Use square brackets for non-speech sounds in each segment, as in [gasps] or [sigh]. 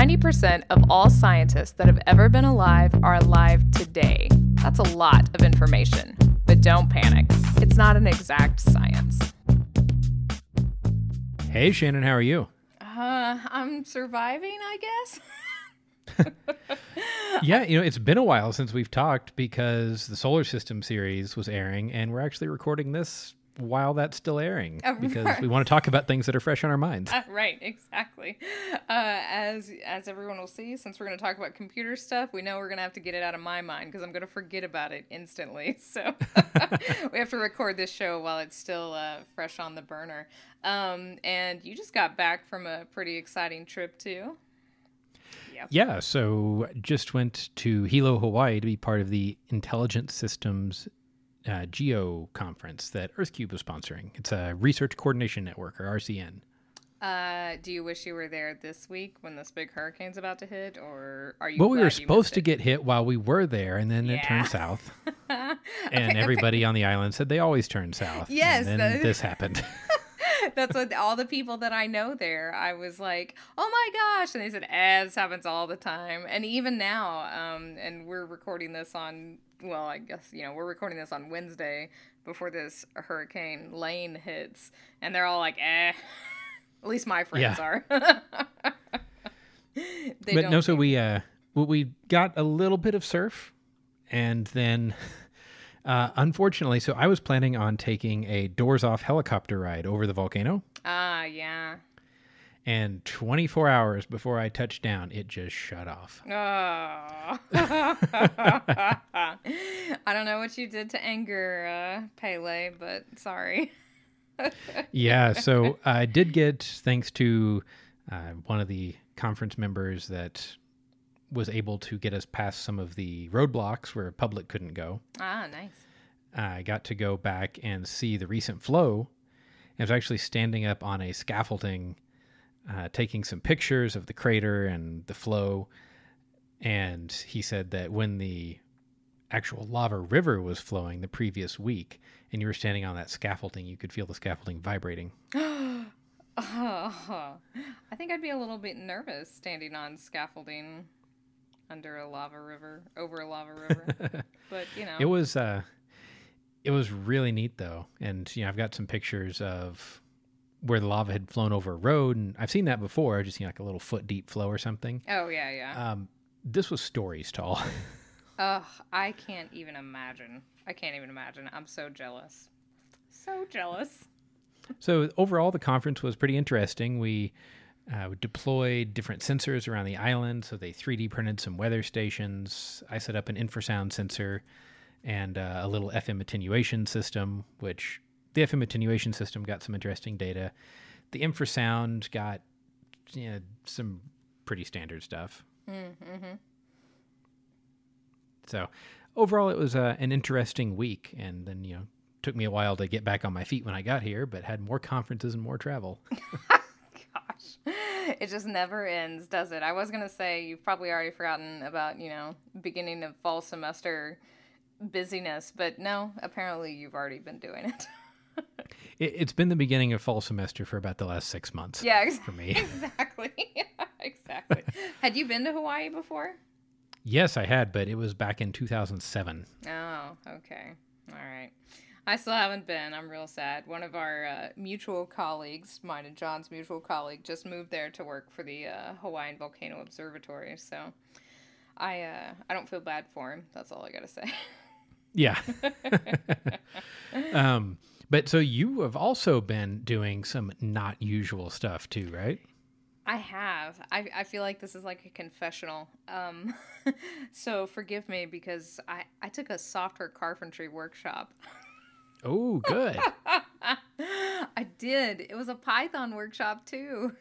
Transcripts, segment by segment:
90% of all scientists that have ever been alive are alive today. That's a lot of information. But don't panic, it's not an exact science. Hey, Shannon, how are you? Uh, I'm surviving, I guess. [laughs] [laughs] yeah, you know, it's been a while since we've talked because the Solar System series was airing, and we're actually recording this while that's still airing Oh, because right. we want to talk about things that are fresh on our minds. Uh, right, exactly. Uh, as as everyone will see, since we're going to talk about computer stuff, we know we're going to have to get it out of my mind because I'm going to forget about it instantly. [laughs] So we have to record this show while it's still uh, fresh on the burner. Um, and you just got back from a pretty exciting trip too. Yeah, so just went to Hilo, Hawaii to be part of the Intelligent Systems uh, Geo Conference that EarthCube was sponsoring. It's a Research Coordination Network, or RCN. Uh, do you wish you were there this week when this big hurricane's about to hit, or are you? Well, we were supposed to get hit while we were there, and then it turned [laughs] south. and everybody on the island said they always turn south. Yes, And then this happened. [laughs] That's what all the people that I know there. I was like, "Oh my gosh!" And they said, "Eh, this happens all the time." And even now, um, and we're recording this on. Well, I guess you know we're recording this on Wednesday before this hurricane Lane hits, and they're all like, "Eh." [laughs] At least my friends Yeah. are. [laughs] They but no, so we uh, well, we got a little bit of surf, and then [laughs] uh, unfortunately, so I was planning on taking a doors off helicopter ride over the volcano, Ah, yeah. And 24 hours before I touched down, it just shut off. [laughs] Oh. [laughs] I don't know what you did to anger uh, Pele, but sorry. [laughs] yeah, so I did get thanks to uh, one of the conference members that was able to get us past some of the roadblocks where public couldn't go. Ah, nice. I got to go back and see the recent flow. I was actually standing up on a scaffolding, uh, taking some pictures of the crater and the flow. And he said that when the actual lava river was flowing the previous week, and you were standing on that scaffolding, you could feel the scaffolding vibrating. Oh, [gasps] I think I'd be a little bit nervous standing on scaffolding under a lava river, over a lava river. [laughs] but, you know. It was uh it was really neat though. And you know, I've got some pictures of where the lava had flown over a road and I've seen that before, just know, like a little foot deep flow or something. oh, yeah, yeah. Um this was stories tall. [laughs] Ugh, I can't even imagine. I can't even imagine. I'm so jealous. So jealous. so overall the conference was pretty interesting. We uh, deployed different sensors around the island. So they 3D printed some weather stations. I set up an infrasound sensor and uh, a little FM attenuation system, which the FM attenuation system got some interesting data. The infrasound got you know, some pretty standard stuff. Mm-hmm. So overall, it was uh, an interesting week. And then, you know, took me a while to get back on my feet when I got here, but had more conferences and more travel. [laughs] Gosh, it just never ends, does it? I was gonna say you've probably already forgotten about you know beginning of fall semester busyness, but no, apparently you've already been doing it. [laughs] It, it's been the beginning of fall semester for about the last six months. yeah, ex- [laughs] For me. [laughs] exactly, [laughs] exactly. Had you been to Hawaii before? yes, I had, but it was back in 2007. Oh, okay, all right. I still haven't been. I'm real sad. One of our uh, mutual colleagues, mine and John's mutual colleague, just moved there to work for the uh, Hawaiian Volcano Observatory. So I uh, I don't feel bad for him. That's all I gotta say. Yeah. um, but so you have also been doing some not usual stuff too, right? I have. I, I feel like this is like a confessional. Um, [laughs] so forgive me because I, I took a software carpentry workshop. Oh, good. [laughs] I did. It was a Python workshop too.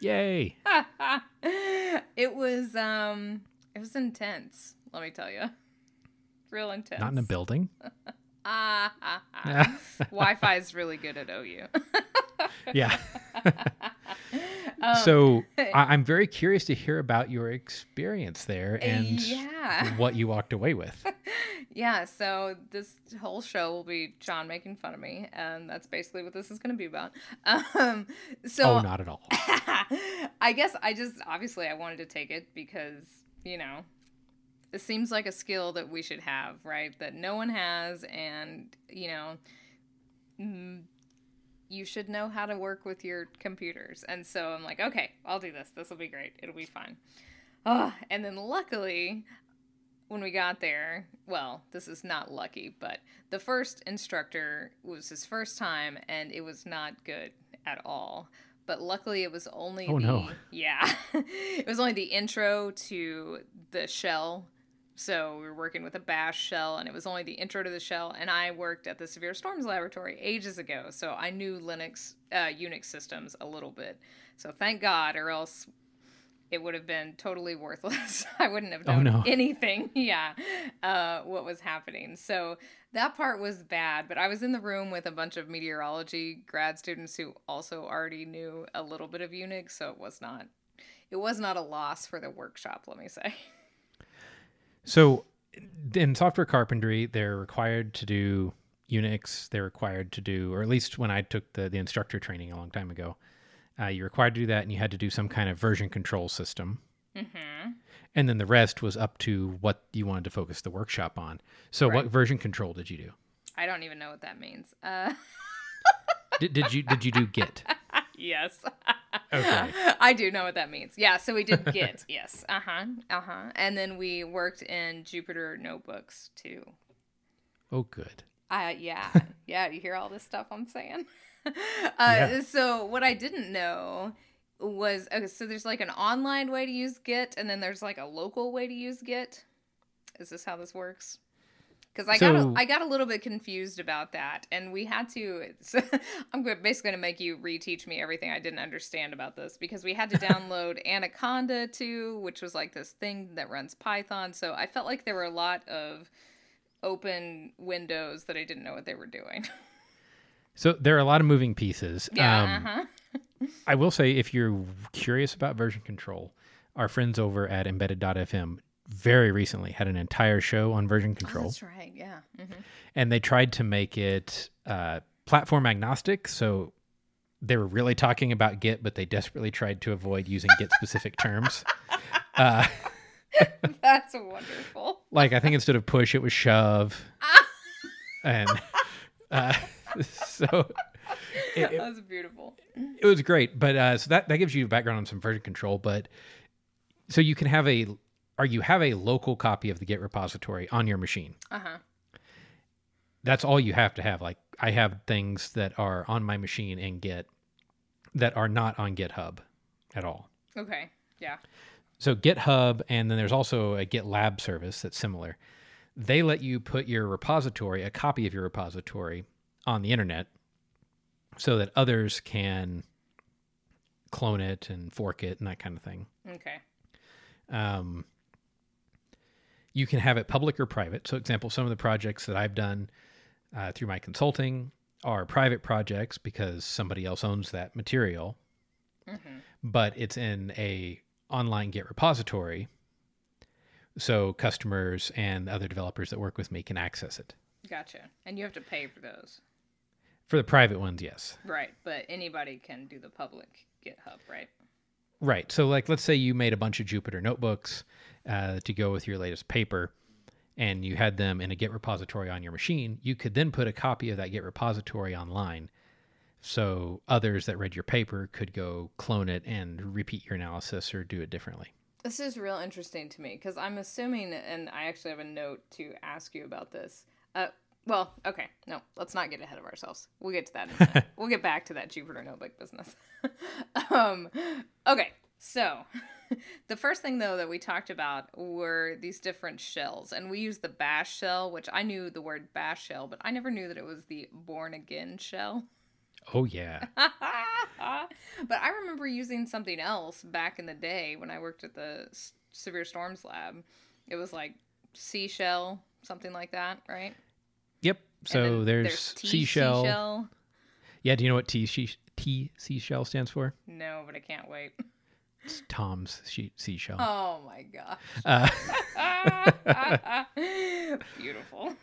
Yay. [laughs] it was um it was intense, let me tell you. Real intense. Not in a building. Ah. [laughs] Wi-Fi is really good at OU. [laughs] yeah. so I- [laughs] I'm very curious to hear about your experience there and yeah. what you walked away with. Yeah, so this whole show will be John making fun of me, and that's basically what this is going to be about. Um, so oh, not at all. I guess I just obviously I wanted to take it because you know it seems like a skill that we should have, right? That no one has, and you know, mm, you should know how to work with your computers. And so I'm like, okay, I'll do this. This will be great. It'll be fine. Oh, and then luckily, when we got there, well, this is not lucky, but the first instructor was his first time, and it was not good at all. But luckily, it was only Oh, the no. yeah, [laughs] it was only the intro to the shell. So we were working with a bash shell, and it was only the intro to the shell. And I worked at the Severe Storms Laboratory ages ago, so I knew Linux, uh, Unix systems a little bit. So thank God, or else it would have been totally worthless. [laughs] I wouldn't have Oh, no. [laughs] anything. Yeah, uh, what was happening. So that part was bad. But I was in the room with a bunch of meteorology grad students who also already knew a little bit of Unix, so it was not. It was not a loss for the workshop, let me say. [laughs] So, in software carpentry, they're required to do Unix. They're required to do, or at least when I took the, the instructor training a long time ago, uh, you're required to do that, and you had to do some kind of version control system. Mm-hmm. And then the rest was up to what you wanted to focus the workshop on. So, what version control did you do? I don't even know what that means. Uh, Did, did you did you do Git? [laughs] yes. Okay. [laughs] I do know what that means. Yeah, so we did Git. [laughs] yes. Uh huh. Uh huh. And then we worked in Jupyter notebooks too. Oh, good. Uh, yeah, [laughs] yeah. You hear all this stuff I'm saying? uh, Yeah. So what I didn't know was okay. So there's like an online way to use Git, and then there's like a local way to use Git. Is this how this works? Because I got So- a, I got a little bit confused about that, and we had to. [laughs] I'm basically going to make you reteach me everything I didn't understand about this because we had to [laughs] download Anaconda too, which was like this thing that runs Python. So I felt like there were a lot of open windows that I didn't know what they were doing. [laughs] So there are a lot of moving pieces. yeah. Um, uh-huh. I will say, if you're curious about version control, our friends over at embedded.fm very recently had an entire show on version Oh, control, that's right. Yeah. hmm and they tried to make it uh, platform agnostic. So they were really talking about Git, but they desperately tried to avoid using Git specific [laughs] terms. [laughs] Uh, That's wonderful. like I think instead of push, it was shove, [laughs] and uh, so it, it- That's beautiful. it was great but uh so that that gives you a background on some version control but so you can have a or you have a local copy of the git repository on your machine Uh huh. that's all you have to have like i have things that are on my machine in git that are not on github at all Okay. Yeah. so github and then there's also a gitlab service that's similar they let you put your repository a copy of your repository on the internet so that others can clone it and fork it and that kind of thing Okay. um, you can have it public or private. So, example, some of the projects that I've done uh, through my consulting are private projects because somebody else owns that material, Mm-hmm. but it's in a online Git repository, so customers and other developers that work with me can access it. Gotcha. And you have to pay for those. For the private ones, yes. Right. But anybody can do the public GitHub, right? Right. So, like, let's say you made a bunch of Jupyter notebooks uh, to go with your latest paper, and you had them in a Git repository on your machine. You could then put a copy of that Git repository online, so others that read your paper could go clone it and repeat your analysis or do it differently. This is real interesting to me because I'm assuming, and I actually have a note to ask you about this. Uh, well, okay, no, let's not get ahead of ourselves. We'll get to that. In a [laughs] we'll get back to that Jupyter notebook business. [laughs] um, okay, so [laughs] the first thing though that we talked about were these different shells, and we used the Bash shell, which I knew the word Bash shell, but I never knew that it was the Bourne Again shell. Oh, yeah. [laughs] but I remember using something else back in the day when I worked at the S- Severe Storms Lab. It was like C shell, something like that, right? Yep. So there's, T C shell. seashell. Yeah. Do you know what T, she, T C shell stands for? No, but I can't wait. [laughs] It's Tom's she- C shell. Oh my gosh. Uh, [laughs] [laughs] Beautiful.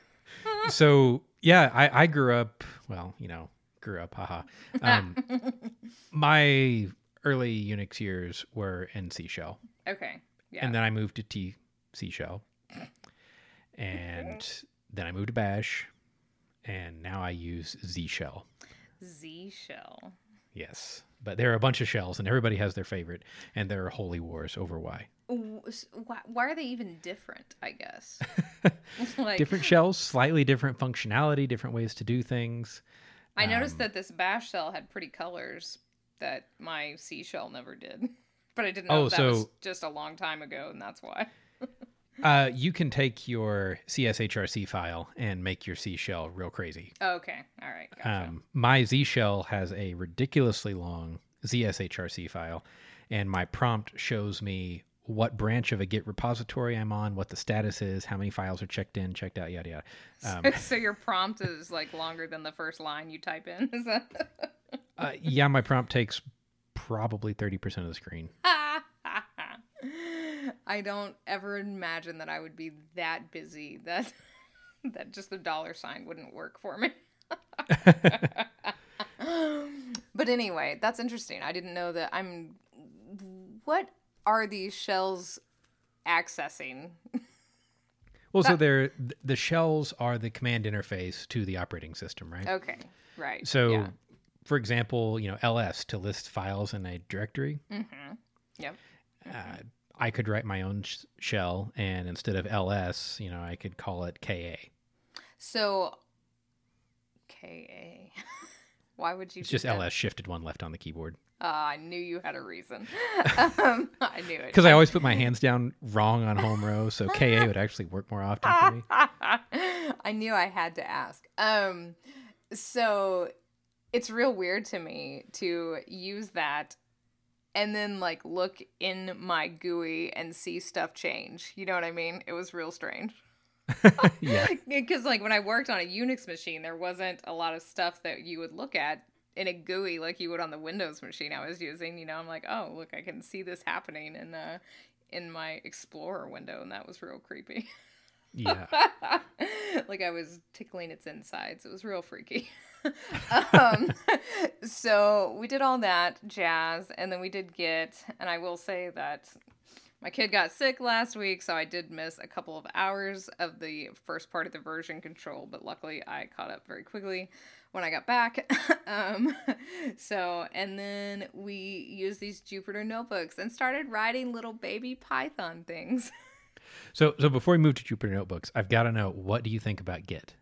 so yeah, I, I grew up. Well, you know, grew up. Haha. Um, [laughs] my early Unix years were in C shell, Okay. Yeah. and then I moved to T C shell, and then I moved to Bash, and now I use Z shell. Z shell. Yes, but there are a bunch of shells, and everybody has their favorite, and there are holy wars over why. Why, why are they even different? I guess. [laughs] like, Different [laughs] shells, slightly different functionality, different ways to do things. I noticed um, that this bash shell had pretty colors that my C shell never did. [laughs] But I didn't know Oh, that was so- just a long time ago, and that's why. Uh, you can take your CSHRC file and make your C shell real crazy. Okay. All right. Gotcha. Um, my Z shell has a ridiculously long ZSHRC file, and my prompt shows me what branch of a Git repository I'm on, what the status is, how many files are checked in, checked out, yada yada. Um, [laughs] so your prompt is like longer than the first line you type in. [laughs] Is that? uh, yeah, my prompt takes probably 30% of the screen. [laughs] [laughs] I don't ever imagine that I would be that busy that [laughs] that just the dollar sign wouldn't work for me. [laughs] but anyway, that's interesting. I didn't know that I'm what are these shells accessing? Well, so they're the shells are the command interface to the operating system, right? Okay. Right. So, yeah. for example, you know, ls to list files in a directory. Yep. Uh, I could write my own sh- shell, and instead of ls, you know, I could call it ka. So KA. [laughs] Why would you It's just that? ls shifted one left on the keyboard Ah, I knew you had a reason. [laughs] um, I knew it. because I always put my hands down wrong on home row, so ka would actually work more often for me. [laughs] I knew I had to ask. Um, so it's real weird to me to use that and then like look in my GUI and see stuff change. You know what I mean? It was real strange. [laughs] yeah, [laughs] Because like when I worked on a Unix machine, there wasn't a lot of stuff that you would look at in a GUI like you would on the Windows machine I was using. You know, I'm like, oh look, I can see this happening in uh in my Explorer window, and that was real creepy. yeah. [laughs] like I was tickling its insides. It was real freaky. Um, [laughs] so we did all that jazz, and then we did Git, and I will say that my kid got sick last week, so I did miss a couple of hours of the first part of the version control, but luckily I caught up very quickly when I got back. [laughs] um, so, and then we used these Jupyter notebooks and started writing little baby Python things. [laughs] So, so before we move to Jupyter Notebooks, I've got to know what do you think about Git?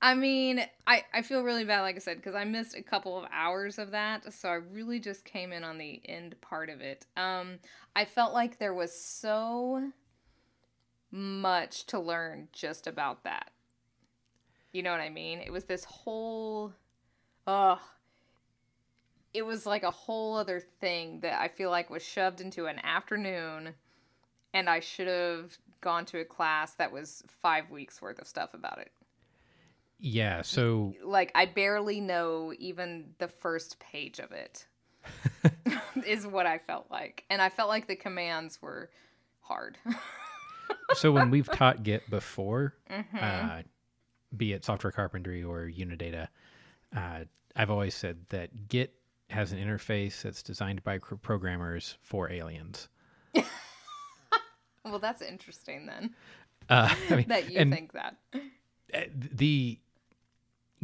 I mean, I, I feel really bad, like I said, because I missed a couple of hours of that. So I really just came in on the end part of it. Um, I felt like there was so much to learn just about that. You know what I mean? It was this whole, ugh. It was like a whole other thing that I feel like was shoved into an afternoon, and I should have gone to a class that was five weeks worth of stuff about it Yeah, so like I barely know even the first page of it. [laughs] is what I felt like. And I felt like the commands were hard. [laughs] so when we've taught Git before, Mm-hmm. uh, be it software carpentry or Unidata, uh, I've always said that Git has an interface that's designed by cr- programmers for aliens. [laughs] well, that's interesting then Uh, I mean, that you and think that. uh, the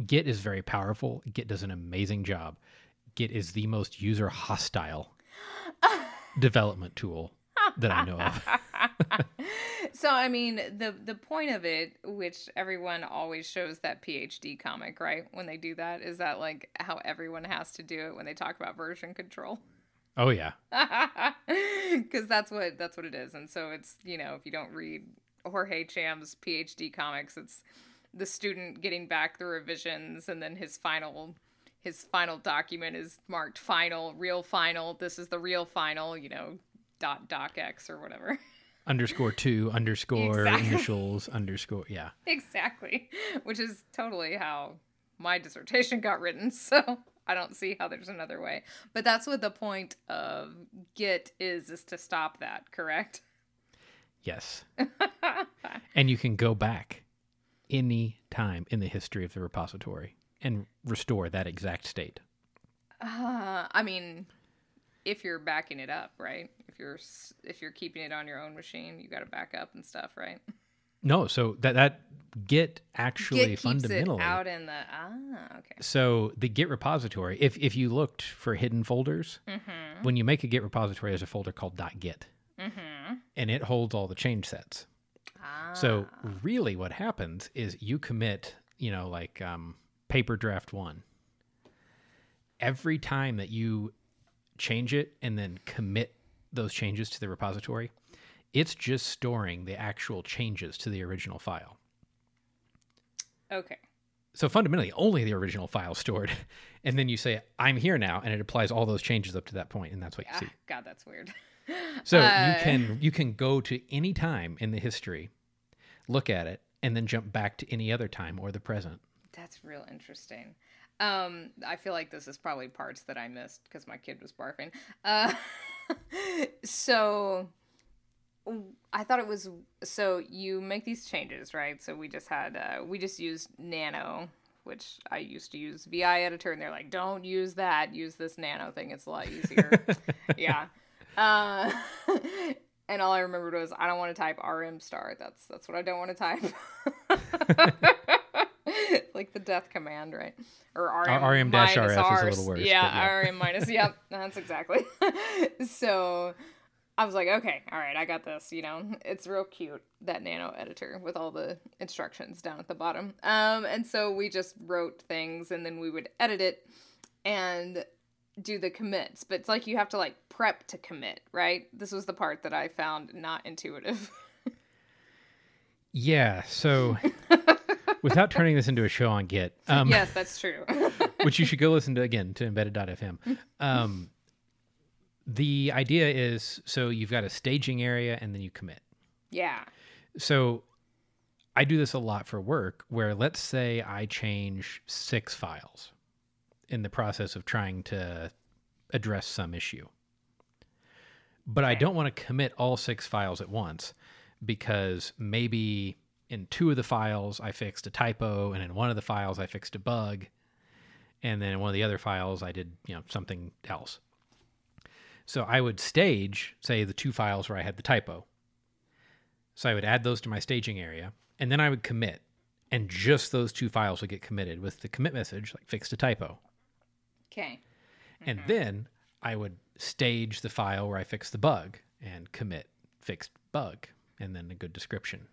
Git is very powerful. Git does an amazing job. Git is the most user hostile [laughs] development tool that I know of. [laughs] so I mean the the point of it, which everyone always shows that PhD comic, right? When they do that, is that like how everyone has to do it when they talk about version control. Oh yeah, [laughs] because that's what that's what it is and so it's you know if you don't read jorge cham's phd comics it's the student getting back the revisions and then his final his final document is marked final real final this is the real final you know dot docx or whatever [laughs] underscore two underscore Exactly. initials underscore yeah. exactly which is totally how my dissertation got written [laughs] so I don't see how there's another way. But that's what the point of Git is is to stop that, correct? Yes. [laughs] and you can go back any time in the history of the repository and restore that exact state. Uh, I mean, if you're backing it up, right? If you're if you're keeping it on your own machine, you got to back up and stuff, right? No, so that that Git actually Git fundamentally it out in the ah okay. So the Git repository, if if you looked for hidden folders, Mm-hmm. when you make a Git repository, there's a folder called .git, Mm-hmm. and it holds all the change sets. Ah. So really, what happens is you commit, you know, like um, paper draft one. Every time that you change it and then commit those changes to the repository, it's just storing the actual changes to the original file. okay. So fundamentally, only the original file stored, [laughs] and then you say, "I'm here now," and it applies all those changes up to that point, and that's what you Ah, see. God, that's weird. So Uh, you can you can go to any time in the history, look at it, and then jump back to any other time or the present. That's real interesting. Um, I feel like this is probably parts that I missed because my kid was barfing. Uh, [laughs] so I thought it was so you make these changes, right? So we just had uh, we just used Nano, which I used to use VI editor, and they're like, "Don't use that. Use this Nano thing. It's a lot easier." [laughs] yeah. Uh, [laughs] and all I remembered was I don't want to type RM star. That's that's what I don't want to type. [laughs] like the death command, right? Or RM, RM dash RF is a little worse, Yeah, yeah. RM minus. Yep, [laughs] that's exactly. [laughs] so I was like, okay, all right, I got this. You know, it's real cute that nano editor with all the instructions down at the bottom. Um, and so we just wrote things, and then we would edit it and do the commits. But it's like you have to like prep to commit, right? This was the part that I found not intuitive. Yeah. So [laughs] without turning this into a show on Git, um, yes, that's true. [laughs] which you should go listen to again to embedded.fm. Um, the idea is so you've got a staging area and then you commit. yeah. So I do this a lot for work where let's say I change six files in the process of trying to address some issue. But I don't want to commit all six files at once because maybe in two of the files I fixed a typo and in one of the files I fixed a bug and then in one of the other files I did, you know, something else. So I would stage, say, the two files where I had the typo. So I would add those to my staging area, and then I would commit, and just those two files would get committed with the commit message, like fixed a typo. Okay. And then I would stage the file where I fixed the bug and commit fixed bug, and then a good description.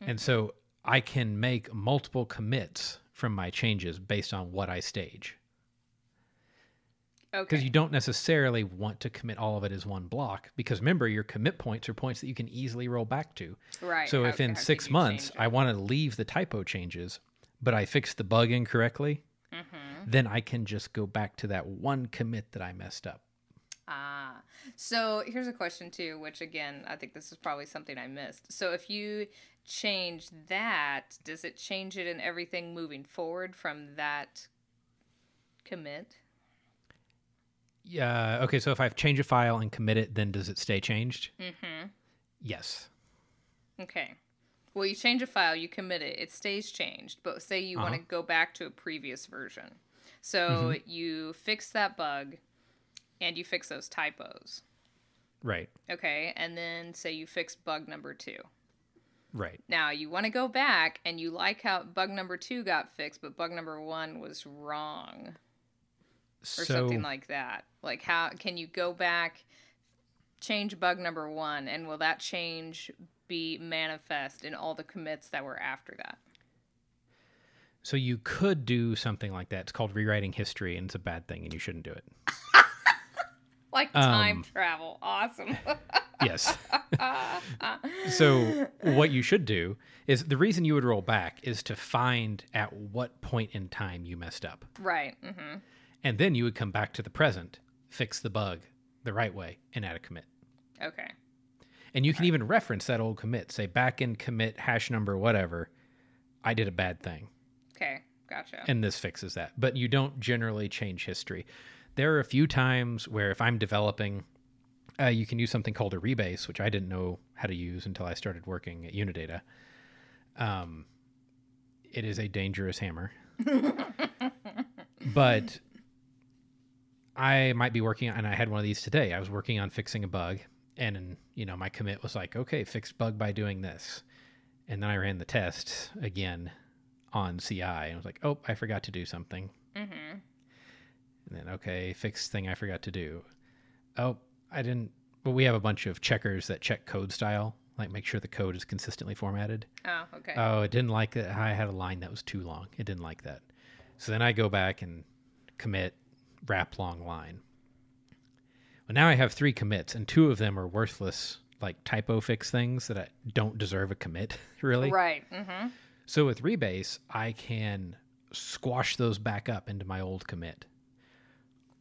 And so I can make multiple commits from my changes based on what I stage. Okay. because you don't necessarily want to commit all of it as one block because remember your commit points are points that you can easily roll back to right. so how- if in six months i want to leave the typo changes but i fixed the bug incorrectly Mm-hmm. Then i can just go back to that one commit that i messed up Ah, so here's a question too, which again, I think this is probably something I missed. So if you change that, does it change it in everything moving forward from that commit? yeah okay so if i change a file and commit it then does it stay changed Mm-hmm. yes Okay. Well, you change a file, you commit it, it stays changed, but say you want to Uh-huh. go back to a previous version. So Mm-hmm. you fix that bug and you fix those typos. right Okay. And then say you fix bug number two. right Now you want to go back and you like how bug number two got fixed, but bug number one was wrong or so something like that. Like how can you go back, change bug number one, and will that change be manifest in all the commits that were after that? So you could do something like that it's called rewriting history and it's a bad thing and you shouldn't do it [laughs] Like time Um, travel, awesome. [laughs] yes so what you should do is the reason you would roll back is to find at what point in time you messed up right. Mm-hmm. and then you would come back to the present fix the bug the right way and add a commit Okay. and you can even reference that old commit say back in commit hash number whatever i did a bad thing. Gotcha. and this fixes that. But you don't generally change history. There are a few times where if I'm developing, uh, you can use something called a rebase, which I didn't know how to use until I started working at Unidata. Um, it is a dangerous hammer, [laughs] but I might be working on, and I had one of these today. I was working on fixing a bug, and you know my commit was like, okay, fixed bug by doing this, and then I ran the test again on CI, and I was like, oh, I forgot to do something. mm-hmm. And then, okay, fix thing I forgot to do. Oh, I didn't. Well, we have a bunch of checkers that check code style, like make sure the code is consistently formatted. Oh, okay. Oh, it didn't like that. I had a line that was too long. It didn't like that. So then I go back and commit wrap long line. Well, now I have three commits, and two of them are worthless, like typo fix things that I don't deserve a commit, [laughs] really. right. Mm-hmm. So with Rebase, I can squash those back up into my old commit.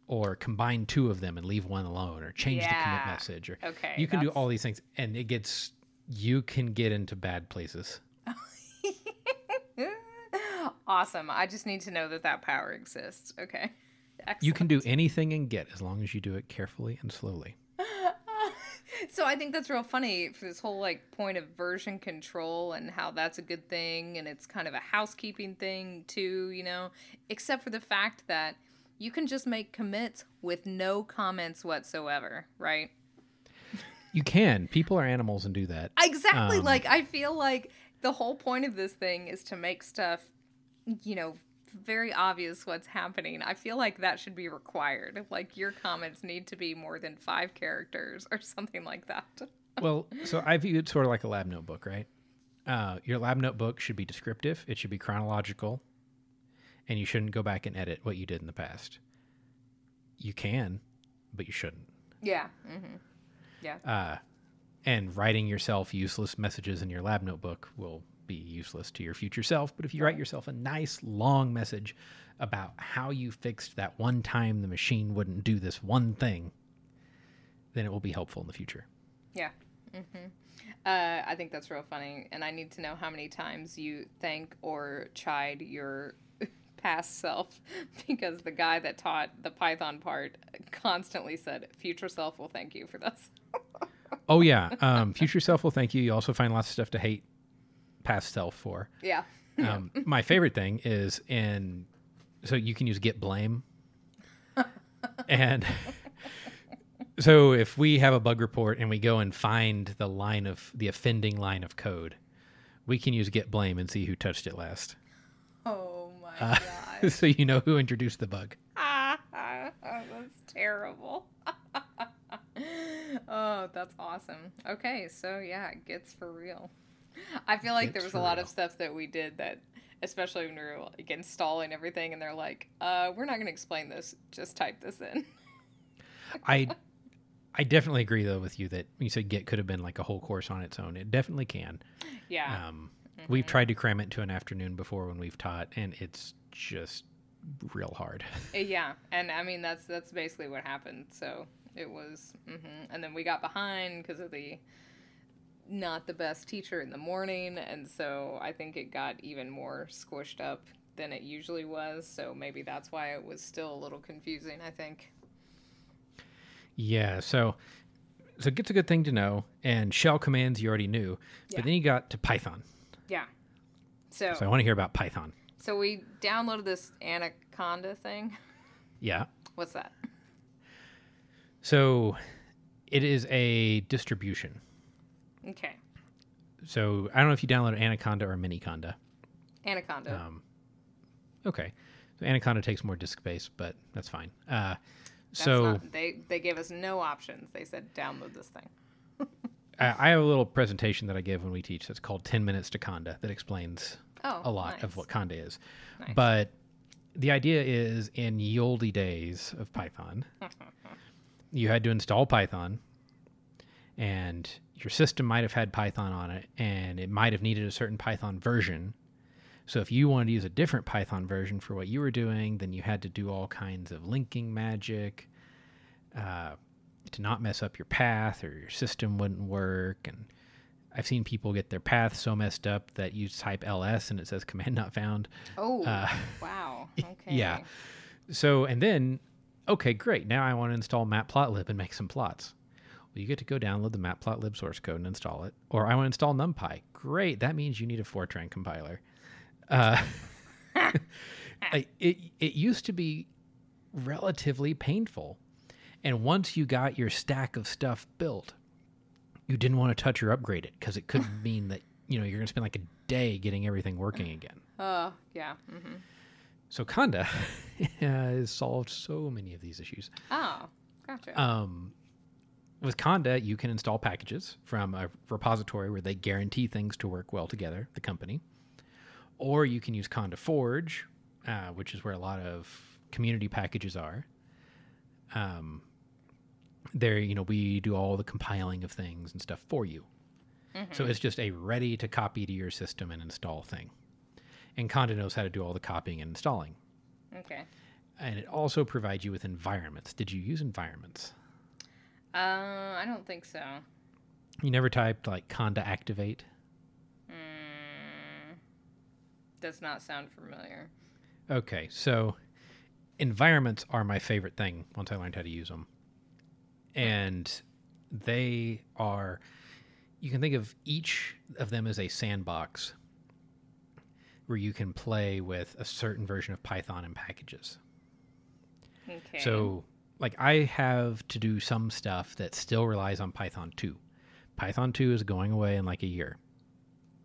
Or combine two of them and leave one alone, or change the commit message, or Okay. you can do all these things, and it gets you can get into bad places. [laughs] awesome. I just need to know that that power exists. Okay. Excellent. You can do anything in Git as long as you do it carefully and slowly. So I think that's real funny for this whole like point of version control and how that's a good thing and it's kind of a housekeeping thing too, you know, except for the fact that you can just make commits with no comments whatsoever, right? You can. People are animals and do that. Exactly. Um, like I feel like the whole point of this thing is to make stuff, you know, very obvious what's happening. I feel like that should be required. Like your comments need to be more than 5 characters or something like that. [laughs] well, so I view it sort of like a lab notebook, right? Uh, your lab notebook should be descriptive. It should be chronological, and you shouldn't go back and edit what you did in the past. You can, but you shouldn't. Yeah. Mm-hmm. Yeah. Uh, and writing yourself useless messages in your lab notebook will be useless to your future self. But if you write yourself a nice long message about how you fixed that one time the machine wouldn't do this one thing, then it will be helpful in the future. Yeah. hmm Uh, I think that's real funny, and I need to know how many times you thank or chide your [laughs] past self [laughs] because the guy that taught the Python part constantly said, "Future self will thank you for this." [laughs] Oh yeah, um, future self will thank you. You also find lots of stuff to hate past self for. Yeah. Um, [laughs] my favorite thing is in so you can use git blame and [laughs] so if we have a bug report and we go and find the line of the offending line of code we can use git blame and see who touched it last Oh my Uh, god. [laughs] so you know who introduced the bug ah, that's terrible. oh, that's awesome. Okay, so yeah, it gets for real. [laughs] I feel like there was a lot real. of stuff that we did that, especially when we were like installing everything, and they're like, uh, "We're not going to explain this. Just type this in." [laughs] i i definitely agree though with you that you said git could have been like a whole course on its own it definitely can yeah. um, we've tried to cram it into an afternoon before when we've taught and it's just real hard Uh, Yeah, and I mean that's that's basically what happened. So it was, hmm and then we got behind because of the not the best teacher in the morning, and so I think it got even more squished up than it usually was. So maybe that's why it was still a little confusing. I think. Yeah, so so Git's a good thing to know, and shell commands you already knew, Yeah. but then you got to Python. Yeah. So So I want to hear about Python. so we downloaded this Anaconda thing. Yeah. What's that? So it is a distribution. Okay, So I don't know if you downloaded Anaconda or Miniconda. Anaconda. Um, okay. So Anaconda takes more disk space, but that's fine. Uh, That's so not, they they gave us no options. They said download this thing. [laughs] I, I have a little presentation that I give when we teach that's called 10 Minutes to Conda that explains Oh, a lot of what Conda is. Nice. But the idea is in ye olde days of Python, [laughs] you had to install Python, and your system might have had Python on it, and it might have needed a certain Python version. So if you wanted to use a different Python version for what you were doing, then you had to do all kinds of linking magic uh, to not mess up your path, or your system wouldn't work, and I've seen people get their path so messed up that you type ls and it says command not found. Oh, Uh, wow. [laughs] Okay. yeah. So, and then, okay, great. Now I want to install matplotlib and make some plots. Well, you get to go download the matplotlib source code and install it. Or I want to install NumPy. Great. That means you need a Fortran compiler. Uh, [laughs] it, it used to be relatively painful. And once you got your stack of stuff built, you didn't want to touch or upgrade it because it could [laughs] mean that, you know, you're going to spend like a day getting everything working again. Uh, yeah. hmm So Conda [laughs] has solved so many of these issues. Oh, gotcha. Um, with Conda, you can install packages from a repository where they guarantee things to work well together, the company. Or you can use Conda Forge, uh, which is where a lot of community packages are. Um, there, you know, we do all the compiling of things and stuff for you. So it's just a ready to copy to your system and install thing. And Conda knows how to do all the copying and installing. okay. And it also provides you with environments. Did you use environments? Uh, I don't think so. You never typed like conda activate? Mm, does not sound familiar. Okay, so environments are my favorite thing once I learned how to use them. And they are, you can think of each of them as a sandbox where you can play with a certain version of Python and packages. Okay. So, like, I have to do some stuff that still relies on Python 2. Python 2 is going away in like a year.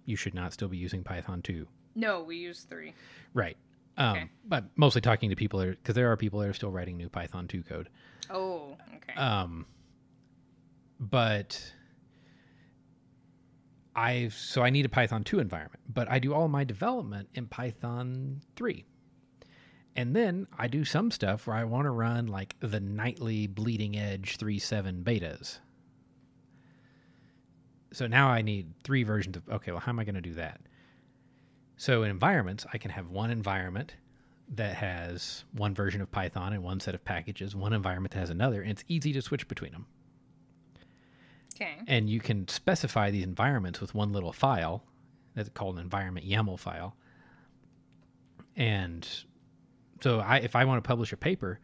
You should not still be using Python 2. no, we use three. Right. Um, Okay. But mostly talking to people because there are people that are still writing new Python 2 code. Oh, okay. Um, but I so I need a Python 2 environment, but I do all my development in Python 3. And then I do some stuff where I want to run like the nightly bleeding edge 3.7 betas. So now I need three versions of okay, well how am I going to do that? So in environments, I can have one environment that has one version of Python and one set of packages, one environment that has another, and it's easy to switch between them. okay. And you can specify these environments with one little file that's called an environment YAML file. And so I if I want to publish a paper,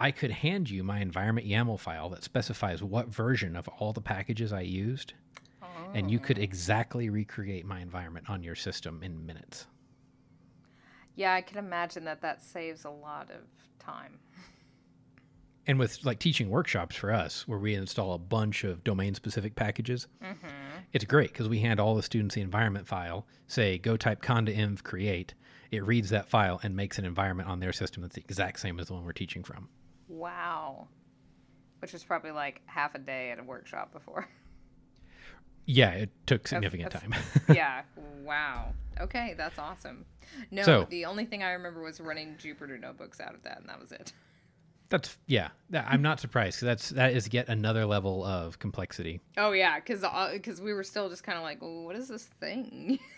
I could hand you my environment YAML file that specifies what version of all the packages I used, and you could exactly recreate my environment on your system in minutes. Yeah, I can imagine that that saves a lot of time. and with like teaching workshops for us where we install a bunch of domain specific packages mm-hmm. it's great because we hand all the students the environment file say go type conda env create it reads that file and makes an environment on their system that's the exact same as the one we're teaching from Wow. Which is probably like half a day at a workshop before. yeah it took significant that's- time [laughs] yeah. Wow. Okay, that's awesome. No, So- the only thing I remember was running Jupyter notebooks out of that, and that was it. that's yeah that, i'm not surprised that's that is yet another level of complexity Oh yeah, because because uh, we were still just kind of like, well, what is this thing? [laughs]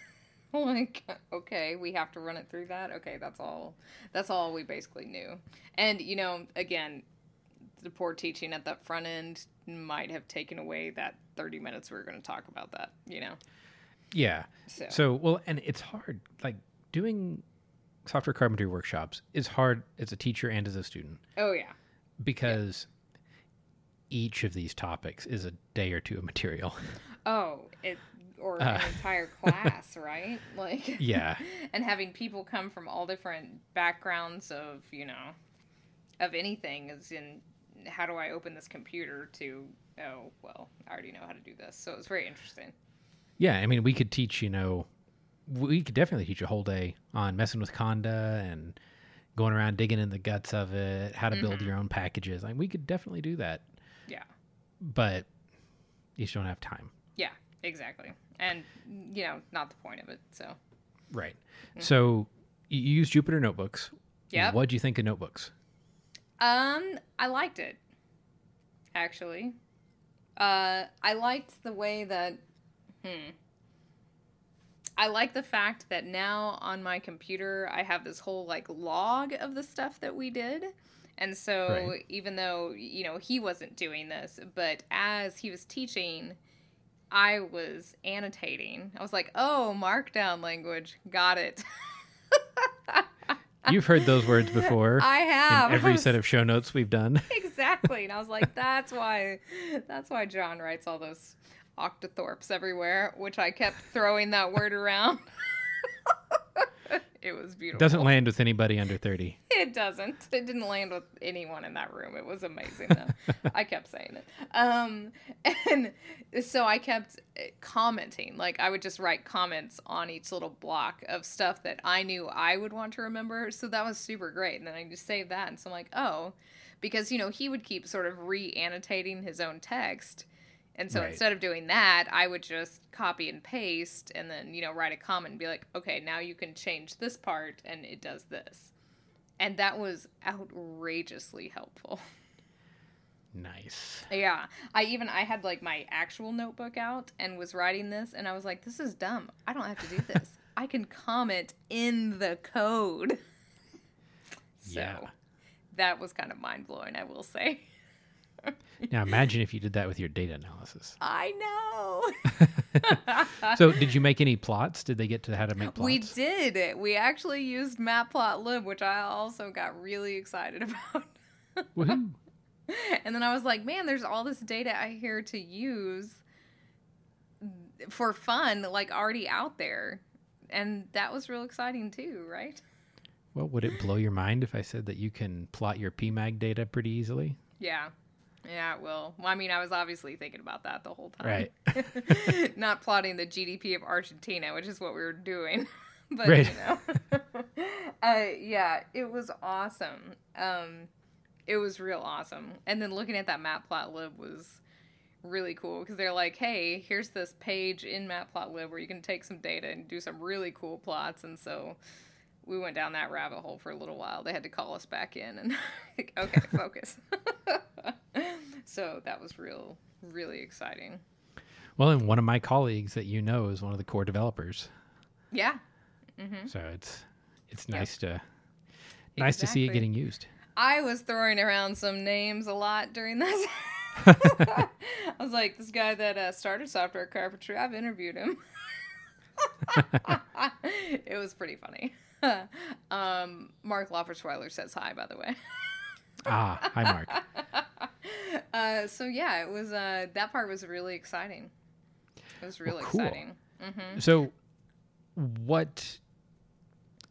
[laughs] like, okay, we have to run it through that. Okay, that's all. That's all we basically knew. And you know, again, the poor teaching at that front end might have taken away that thirty minutes we were going to talk about that. You know, yeah so, so well and it's hard like doing software carpentry workshops is hard as a teacher and as a student oh yeah, because each of these topics is a day or two of material. oh it or Uh. an entire class, right? [laughs] Like yeah. [laughs] and having people come from all different backgrounds of you know of anything is in how do i open this computer to oh well i already know how to do this so it's very interesting Yeah, I mean, we could teach, you know, we could definitely teach a whole day on messing with Conda and going around digging in the guts of it, how to build your own packages. Like, we could definitely do that, yeah but you just don't have time. Exactly and you know not the point of it so Right. So you you use Jupyter Notebooks. Yeah. What do you think of notebooks? um i liked it actually uh i liked the way that hmm I like the fact that now on my computer I have this whole like log of the stuff that we did. And so Right. even though, you know, he wasn't doing this, but as he was teaching, I was annotating. I was like, "Oh, markdown language, got it." [laughs] You've heard those words before. I have in every set of [laughs] show notes we've done. [laughs] exactly, and I was like, "That's why, that's why John writes all those octothorpes everywhere," which I kept throwing that word around. It was beautiful. It Doesn't land with anybody under 30. [laughs] It doesn't. It didn't land with anyone in that room. It was amazing though. [laughs] I kept saying it. Um, and so I kept uh, commenting. Like I would just write comments on each little block of stuff that I knew I would want to remember. So that was super great. And then I just saved that. And so I'm like, oh, because you know he would keep sort of re-annotating his own text. And so Right. instead of doing that, I would just copy and paste and then, you know, write a comment and be like, okay, now you can change this part and it does this. And that was outrageously helpful. [laughs] Nice. Yeah. I even I had like my actual notebook out and was writing this and I was like, this is dumb. I don't have to do this. [laughs] I can comment in the code. [laughs] so Yeah. that was kind of mind blowing, I will say. [laughs] Now imagine if you did that with your data analysis. I know. [laughs] So did you make any plots? Did they get to how to make plots? We did. We actually used Matplotlib, which I also got really excited [laughs] about. Woohoo. and then I was like, man, there's all this data I here to use for fun, like already out there. And that was real exciting too, right? Well, would it blow your mind if I said that you can plot your PMAG data pretty easily? Yeah. Yeah, it will. Well, I mean, I was obviously thinking about that the whole time. Right. [laughs] Not plotting the GDP of Argentina, which is what we were doing. [laughs] but, Right. you know. [laughs] uh, yeah, it was awesome. Um, it was real awesome. And then looking at that Matplotlib was really cool because they're like, hey, here's this page in Matplotlib where you can take some data and do some really cool plots. And so we went down that rabbit hole for a little while. They had to call us back in and, [laughs] okay, focus. [laughs] so that was real, really exciting. Well, and one of my colleagues that you know is one of the core developers. Yeah. So it's it's nice to nice to see it getting used. I was throwing around some names a lot during this. [laughs] I was like, this guy that uh, started software carpentry, I've interviewed him. it was pretty funny. [laughs] um, Mark Laufersweiler says hi, by the way. [laughs] Ah, hi Mark. [laughs] Uh, so yeah, it was. Uh, that part was really exciting. It was really cool. exciting. hmm So what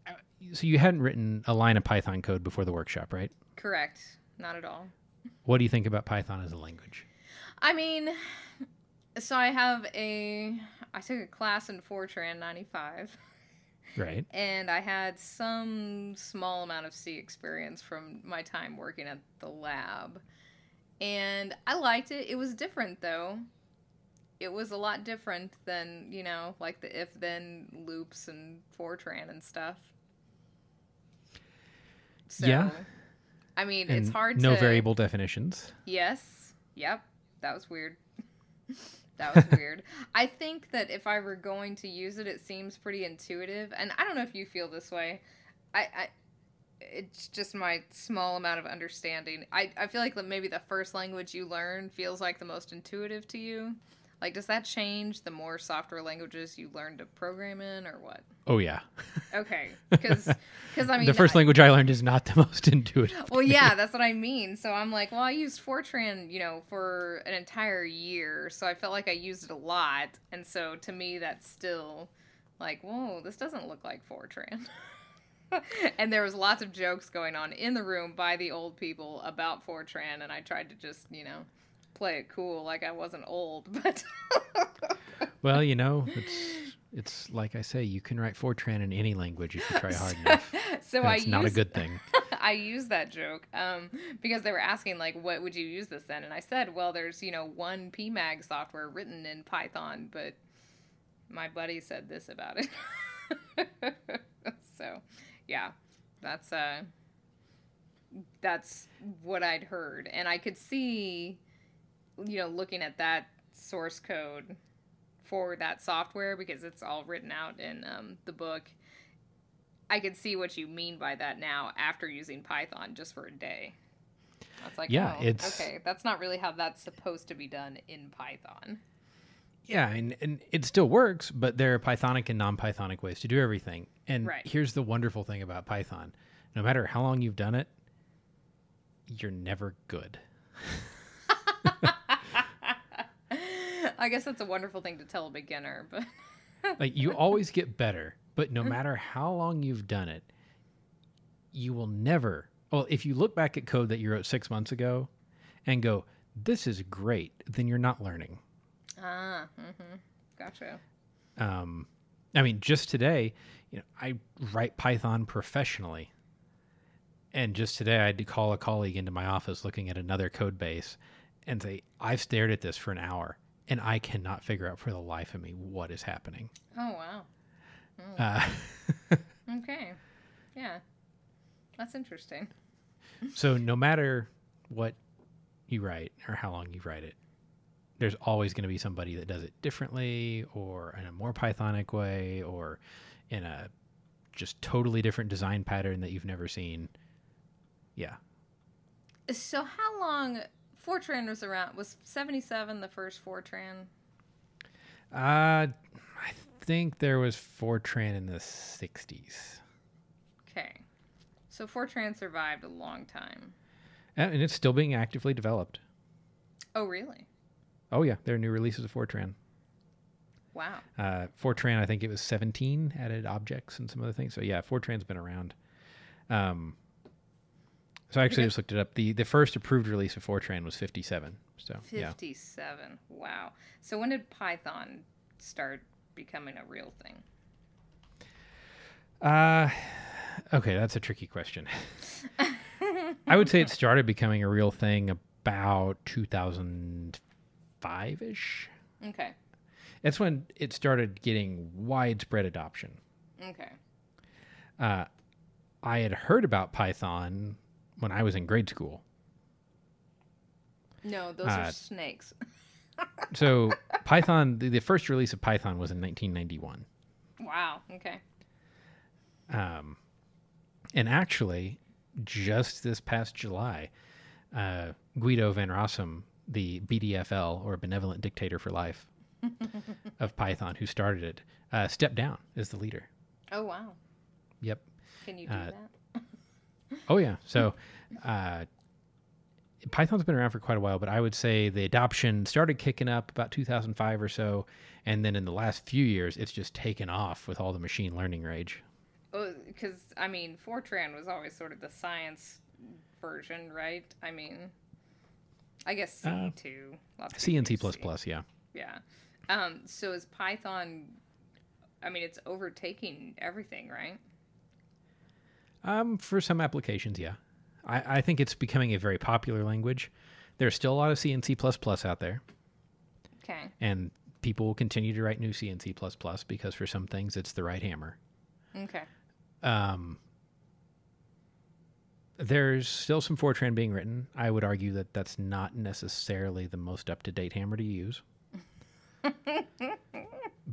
uh, so you hadn't written a line of Python code before the workshop, right? Correct. Not at all. What do you think about Python as a language? I mean, so I have a. I took a class in Fortran '95. Right. and I had some small amount of C experience from my time working at the lab. And I liked it. It was different though. It was a lot different than, you know, like the if then loops and Fortran and stuff. So, Yeah. I mean, And it's hard no to variable definitions. Yes. Yep. That was weird. [laughs] that was weird. I think that if I were going to use it, it seems pretty intuitive. And I don't know if you feel this way. I, I it's just my small amount of understanding. I, I feel like maybe the first language you learn feels like the most intuitive to you. Like, does that change the more software languages you learn to program in, or what? Oh yeah. [laughs] Okay, because I mean the first I- language I learned is not the [laughs] most intuitive. well, yeah, that's what I mean. So I'm like, well, I used Fortran, you know, for an entire year, so I felt like I used it a lot, and so to me, that's still like, whoa, this doesn't look like Fortran. [laughs] and there was lots of jokes going on in the room by the old people about Fortran, and I tried to just, you know, play it cool, like I wasn't old, [laughs] but [laughs] Well, you know, it's it's like I say, you can write Fortran in any language if you try hard enough. so I That's not a good [laughs] thing. I used that joke um, because they were asking like, "What would you use this in?" And I said, "Well, there's you know one PMAG software written in Python, but my buddy said this about it." so, yeah, that's uh, that's what I'd heard, and I could see, you know, looking at that source code for that software because it's all written out in um, the book. I could see what you mean by that now after using Python just for a day. That's like, Yeah, oh, it's- okay. That's not really how that's supposed to be done in Python. Yeah, and, and it still works, but there are Pythonic and non Pythonic ways to do everything. And Right. here's the wonderful thing about Python no matter how long you've done it, you're never good. [laughs] I guess that's a wonderful thing to tell a beginner, but [laughs] Like, you always get better, but no [laughs] matter how long you've done it, you will never. Well, if you look back at code that you wrote six months ago and go, this is great, then you're not learning. ah, mm-hmm. gotcha. um, I mean, just today, you know, I write Python professionally, and just today I had to call a colleague into my office looking at another code base and say, "I've stared at this for an hour, and I cannot figure out for the life of me what is happening." Oh wow. Uh, [laughs] Okay. Yeah. That's interesting. so, no matter what you write or how long you write it, there's always going to be somebody that does it differently, or in a more Pythonic way, or in a just totally different design pattern that you've never seen. Yeah. So how long Fortran was around? Was 77 the first Fortran? Uh, I think there was Fortran in the 60s. Okay. So Fortran survived a long time. And and it's still being actively developed. Oh, really? Oh, yeah. There are new releases of Fortran. Wow. Uh, Fortran, I think it was 17 added objects and some other things. So, yeah, Fortran's been around. Um, so I actually just looked it up. The the first approved release of Fortran was 57. So, yeah. 57. Wow. So when did Python start becoming a real thing? Uh, okay, that's a tricky question. I would say it started becoming a real thing about 2005 ish. Okay. That's when it started getting widespread adoption. Okay. Uh, I had heard about Python when I was in grade school. No, those Uh, are snakes. [laughs] So Python, the, the first release of Python was in 1991. wow. Okay. Um, and actually, just this past July, uh, Guido van Rossum, the BDFL or Benevolent Dictator for Life [laughs] of Python, who started it, uh, stepped down as the leader. Oh, wow. Yep. Can you do Uh, that? Oh yeah. So uh, Python's been around for quite a while, but I would say the adoption started kicking up about 2005 or so, and then in the last few years, it's just taken off with all the machine learning rage. Because, I mean, Fortran was always sort of the science version, right? I mean, I guess C Uh, too. Lots of C and C++, people use yeah. Yeah. Um, so is Python, I mean, it's overtaking everything, right? Um, for some applications, yeah. I, I think it's becoming a very popular language. There's still a lot of C and C++ out there, Okay. and people will continue to write new C and C++ because for some things it's the right hammer. Okay. Um, there's still some Fortran being written. I would argue that that's not necessarily the most up to date hammer to use, [laughs]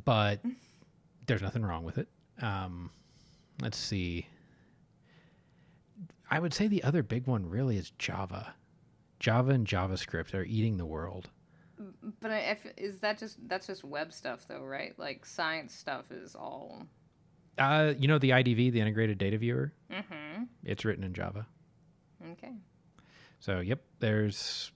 but there's nothing wrong with it. Um, let's see. I would say the other big one really is Java. Java and JavaScript are eating the world. But I, is that just, that's just web stuff though, right? Like science stuff is all. Uh, you know the IDV, the Integrated Data Viewer. Mm-hmm. It's written in Java. Okay. So, yep, there's.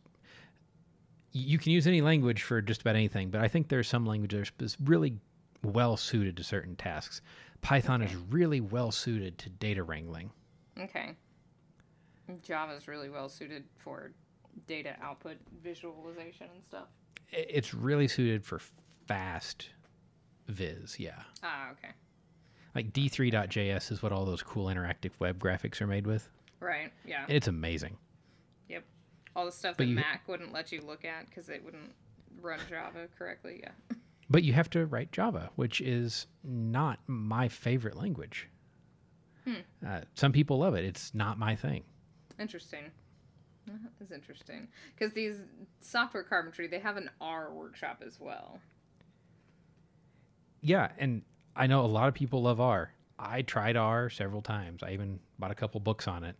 You can use any language for just about anything, but I think there's some language that is really well suited to certain tasks. Python is really well suited to data wrangling. Okay. Java is really well suited for data output visualization and stuff. It's really suited for fast viz, yeah. Ah, okay. Like d3.js is what all those cool interactive web graphics are made with. Right. Yeah. It's amazing. Yep. All the stuff But that you- Mac wouldn't let you look at because it wouldn't run Java correctly. Yeah. [laughs] But you have to write Java, which is not my favorite language. Uh, some people love it. It's not my thing. Interesting. That is interesting because these software carpentry they have an R workshop as well. Yeah, and I know a lot of people love R. I tried R several times. I even bought a couple books on it.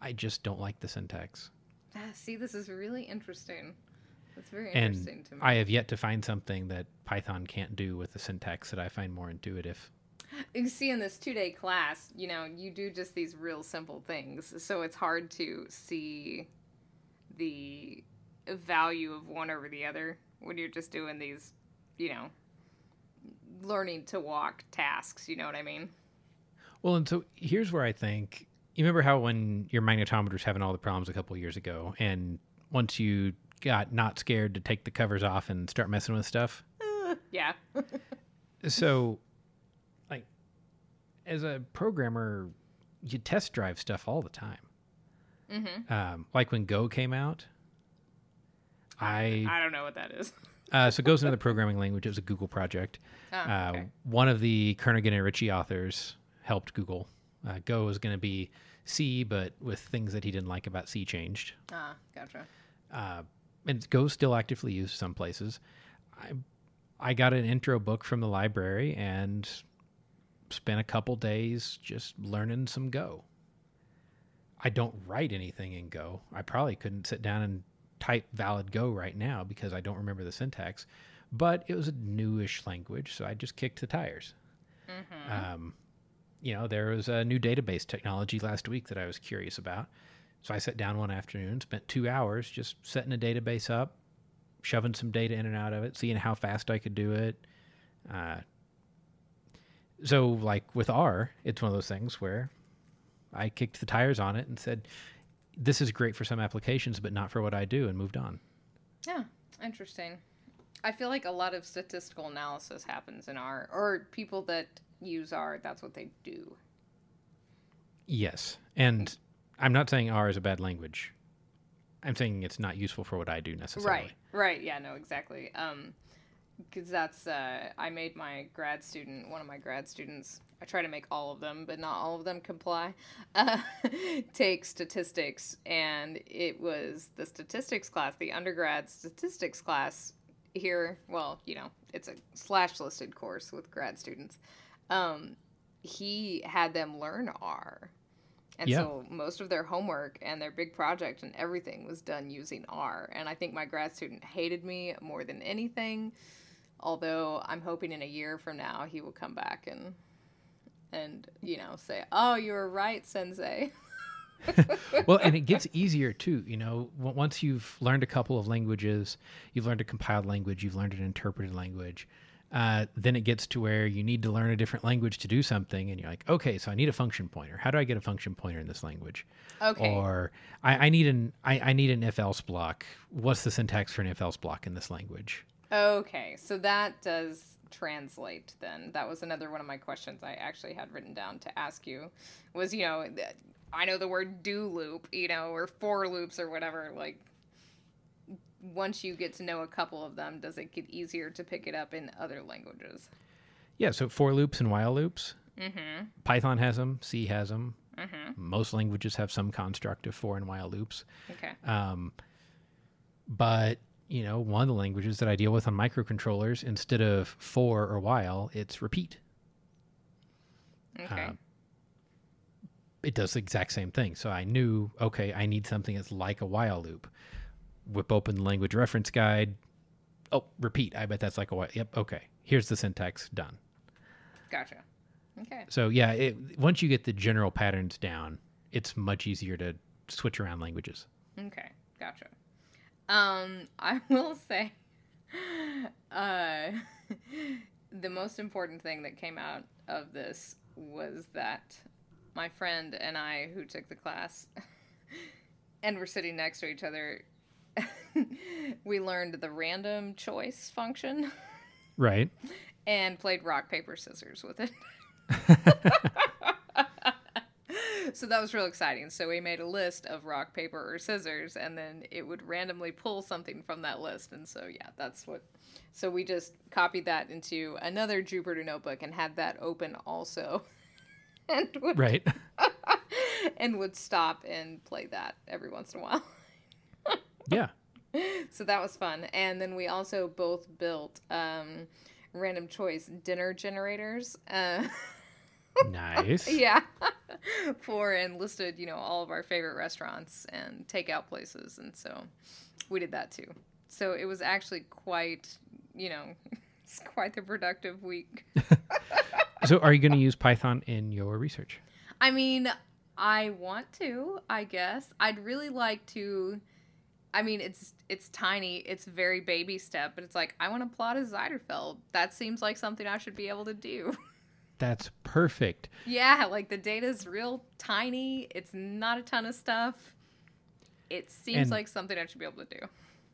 I just don't like the syntax. Ah, see, this is really interesting. That's very and interesting to me. I have yet to find something that Python can't do with the syntax that I find more intuitive. [laughs] You see in this two day class, you know, you do just these real simple things. So it's hard to see the value of one over the other when you're just doing these, you know, learning to walk tasks. You know what I mean? Well, and so here's where I think you remember how when your magnetometer was having all the problems a couple years ago, and once you got not scared to take the covers off and start messing with stuff. [laughs] Yeah. so, as a programmer, you test drive stuff all the time. mm-hmm. Um, like when Go came out, I I don't know what that is. uh, so Go's another programming language. It was a Google project. Oh, Uh, okay. One of the Kernighan and Ritchie authors helped Google. Uh, Go was going to be C, but with things that he didn't like about C changed. Ah, gotcha. Uh, and Go's still actively used some places. I I got an intro book from the library and spent a couple days just learning some Go. I don't write anything in Go. I probably couldn't sit down and type valid Go right now because I don't remember the syntax. But it was a newish language, so I just kicked the tires. Um, you know, there was a new database technology last week that I was curious about. So I sat down one afternoon, spent two hours just setting a database up, shoving some data in and out of it, seeing how fast I could do it. Uh, so, like with R, it's one of those things where I kicked the tires on it and said, "This is great for some applications, but not for what I do," and moved on. Yeah, interesting. I feel like a lot of statistical analysis happens in R, or people that use R, that's what they do. Yes, and I'm not saying R is a bad language. I'm saying it's not useful for what I do necessarily. Right, right. Yeah, no, exactly. Um, because that's uh, I made my grad student, one of my grad students. I try to make all of them, but not all of them comply. [laughs] Uh, take statistics, and it was the statistics class, the undergrad statistics class here. Well, you know, it's a slash listed course with grad students. Um, he had them learn R. And Yeah. so most of their homework and their big project and everything was done using R. And I think my grad student hated me more than anything. Although I'm hoping in a year from now he will come back and and you know say, "Oh, you were right, sensei." [laughs] well, and it gets easier too. You know, once you've learned a couple of languages, you've learned a compiled language, you've learned an interpreted language. Uh, then it gets to where you need to learn a different language to do something, and you're like, okay, so I need a function pointer. How do I get a function pointer in this language? Okay. Or I, I need an I, I need an if else block. What's the syntax for an if else block in this language? Okay, so that does translate then. That was another one of my questions I actually had written down to ask you was, you know, I know the word do loop, you know, or for loops or whatever, like once you get to know a couple of them, does it get easier to pick it up in other languages? Yeah, so for loops and while loops. Mm-hmm. Python has them. C has them. Mm-hmm. Most languages have some construct of for and while loops. Okay. Um, but you know, one of the languages that I deal with on microcontrollers, instead of for or while, it's repeat. Okay. Uh, it does the exact same thing. So I knew, okay, I need something that's like a while loop. Whip open the language reference guide. Oh, repeat. I bet that's like a while. Yep. Okay. Here's the syntax. Done. gotcha. Okay. So yeah, it, once you get the general patterns down, it's much easier to switch around languages. Okay, gotcha. Um, [laughs] I will say, uh, [laughs] the most important thing that came out of this was that my friend and I, who took the class, [laughs] and were sitting next to each other, we learned the random choice function Right. and played rock paper scissors with it. So that was real exciting. So we made a list of rock paper or scissors and then it would randomly pull something from that list and so yeah, that's what so we just copied that into another Jupyter notebook and had that open also. [laughs] and would Right. [laughs] and would stop and play that every once in a while. [laughs] yeah. so that was fun. And then we also both built um, random choice dinner generators. Uh, [laughs] Nice. yeah. [laughs] For and listed, you know, all of our favorite restaurants and takeout places. And so we did that too. So it was actually quite, you know, [laughs] it's quite the productive week. so, are you going to use Python in your research? I mean, I want to, I guess. I'd really like to I mean, it's it's tiny. It's very baby step, but it's like I want to plot a Zijderveld. That seems like something I should be able to do. That's perfect. Yeah, like the data's real tiny. It's not a ton of stuff. It seems and, like something I should be able to do.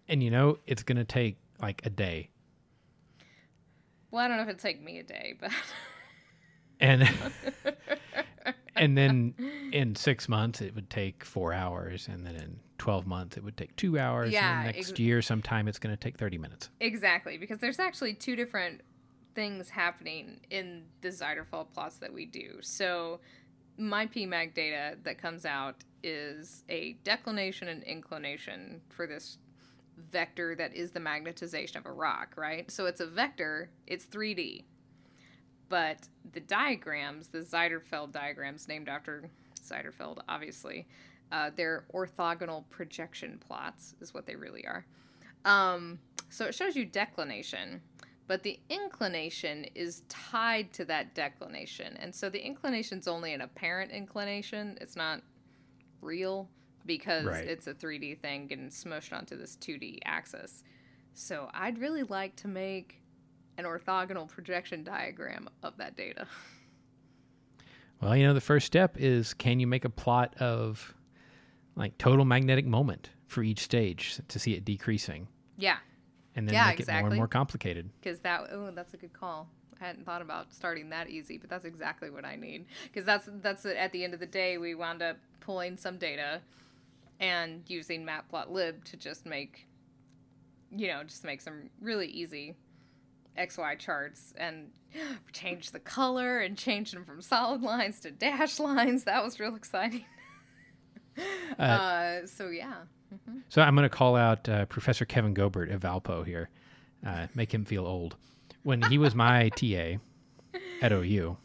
And you know, it's going to take like a day. Well, I don't know if it'd take me a day, but [laughs] and [laughs] and then in 6 months it would take 4 hours and then in 12 months it would take two hours yeah, next ex- year sometime it's going to take 30 minutes exactly because there's actually two different things happening in the Zijderveld plots that we do. So my pmag data that comes out is a declination and inclination for this vector that is the magnetization of a rock right? So it's a vector it's 3d but the diagrams the Zijderveld diagrams named after Zijderveld obviously uh, they're orthogonal projection plots, is what they really are. Um, so it shows you declination, but the inclination is tied to that declination. And so the inclination's only an apparent inclination, it's not real because right. it's a 3D thing getting smushed onto this 2D axis. So I'd really like to make an orthogonal projection diagram of that data. Well, you know, the first step is can you make a plot of like total magnetic moment for each stage to see it decreasing. Yeah. And then yeah, make exactly. it more and more complicated. Because that oh, that's a good call. I hadn't thought about starting that easy, but that's exactly what I need. Because that's that's at the end of the day, we wound up pulling some data and using matplotlib to just make, you know, just make some really easy XY charts and [gasps] change the color and change them from [laughs] solid lines to dash lines. That was real exciting. [laughs] Uh, uh, so yeah. Mm-hmm. So I'm going to call out uh, Professor Kevin Goebbert at Valpo here, uh, make him feel old. When he was my [laughs] TA at OU,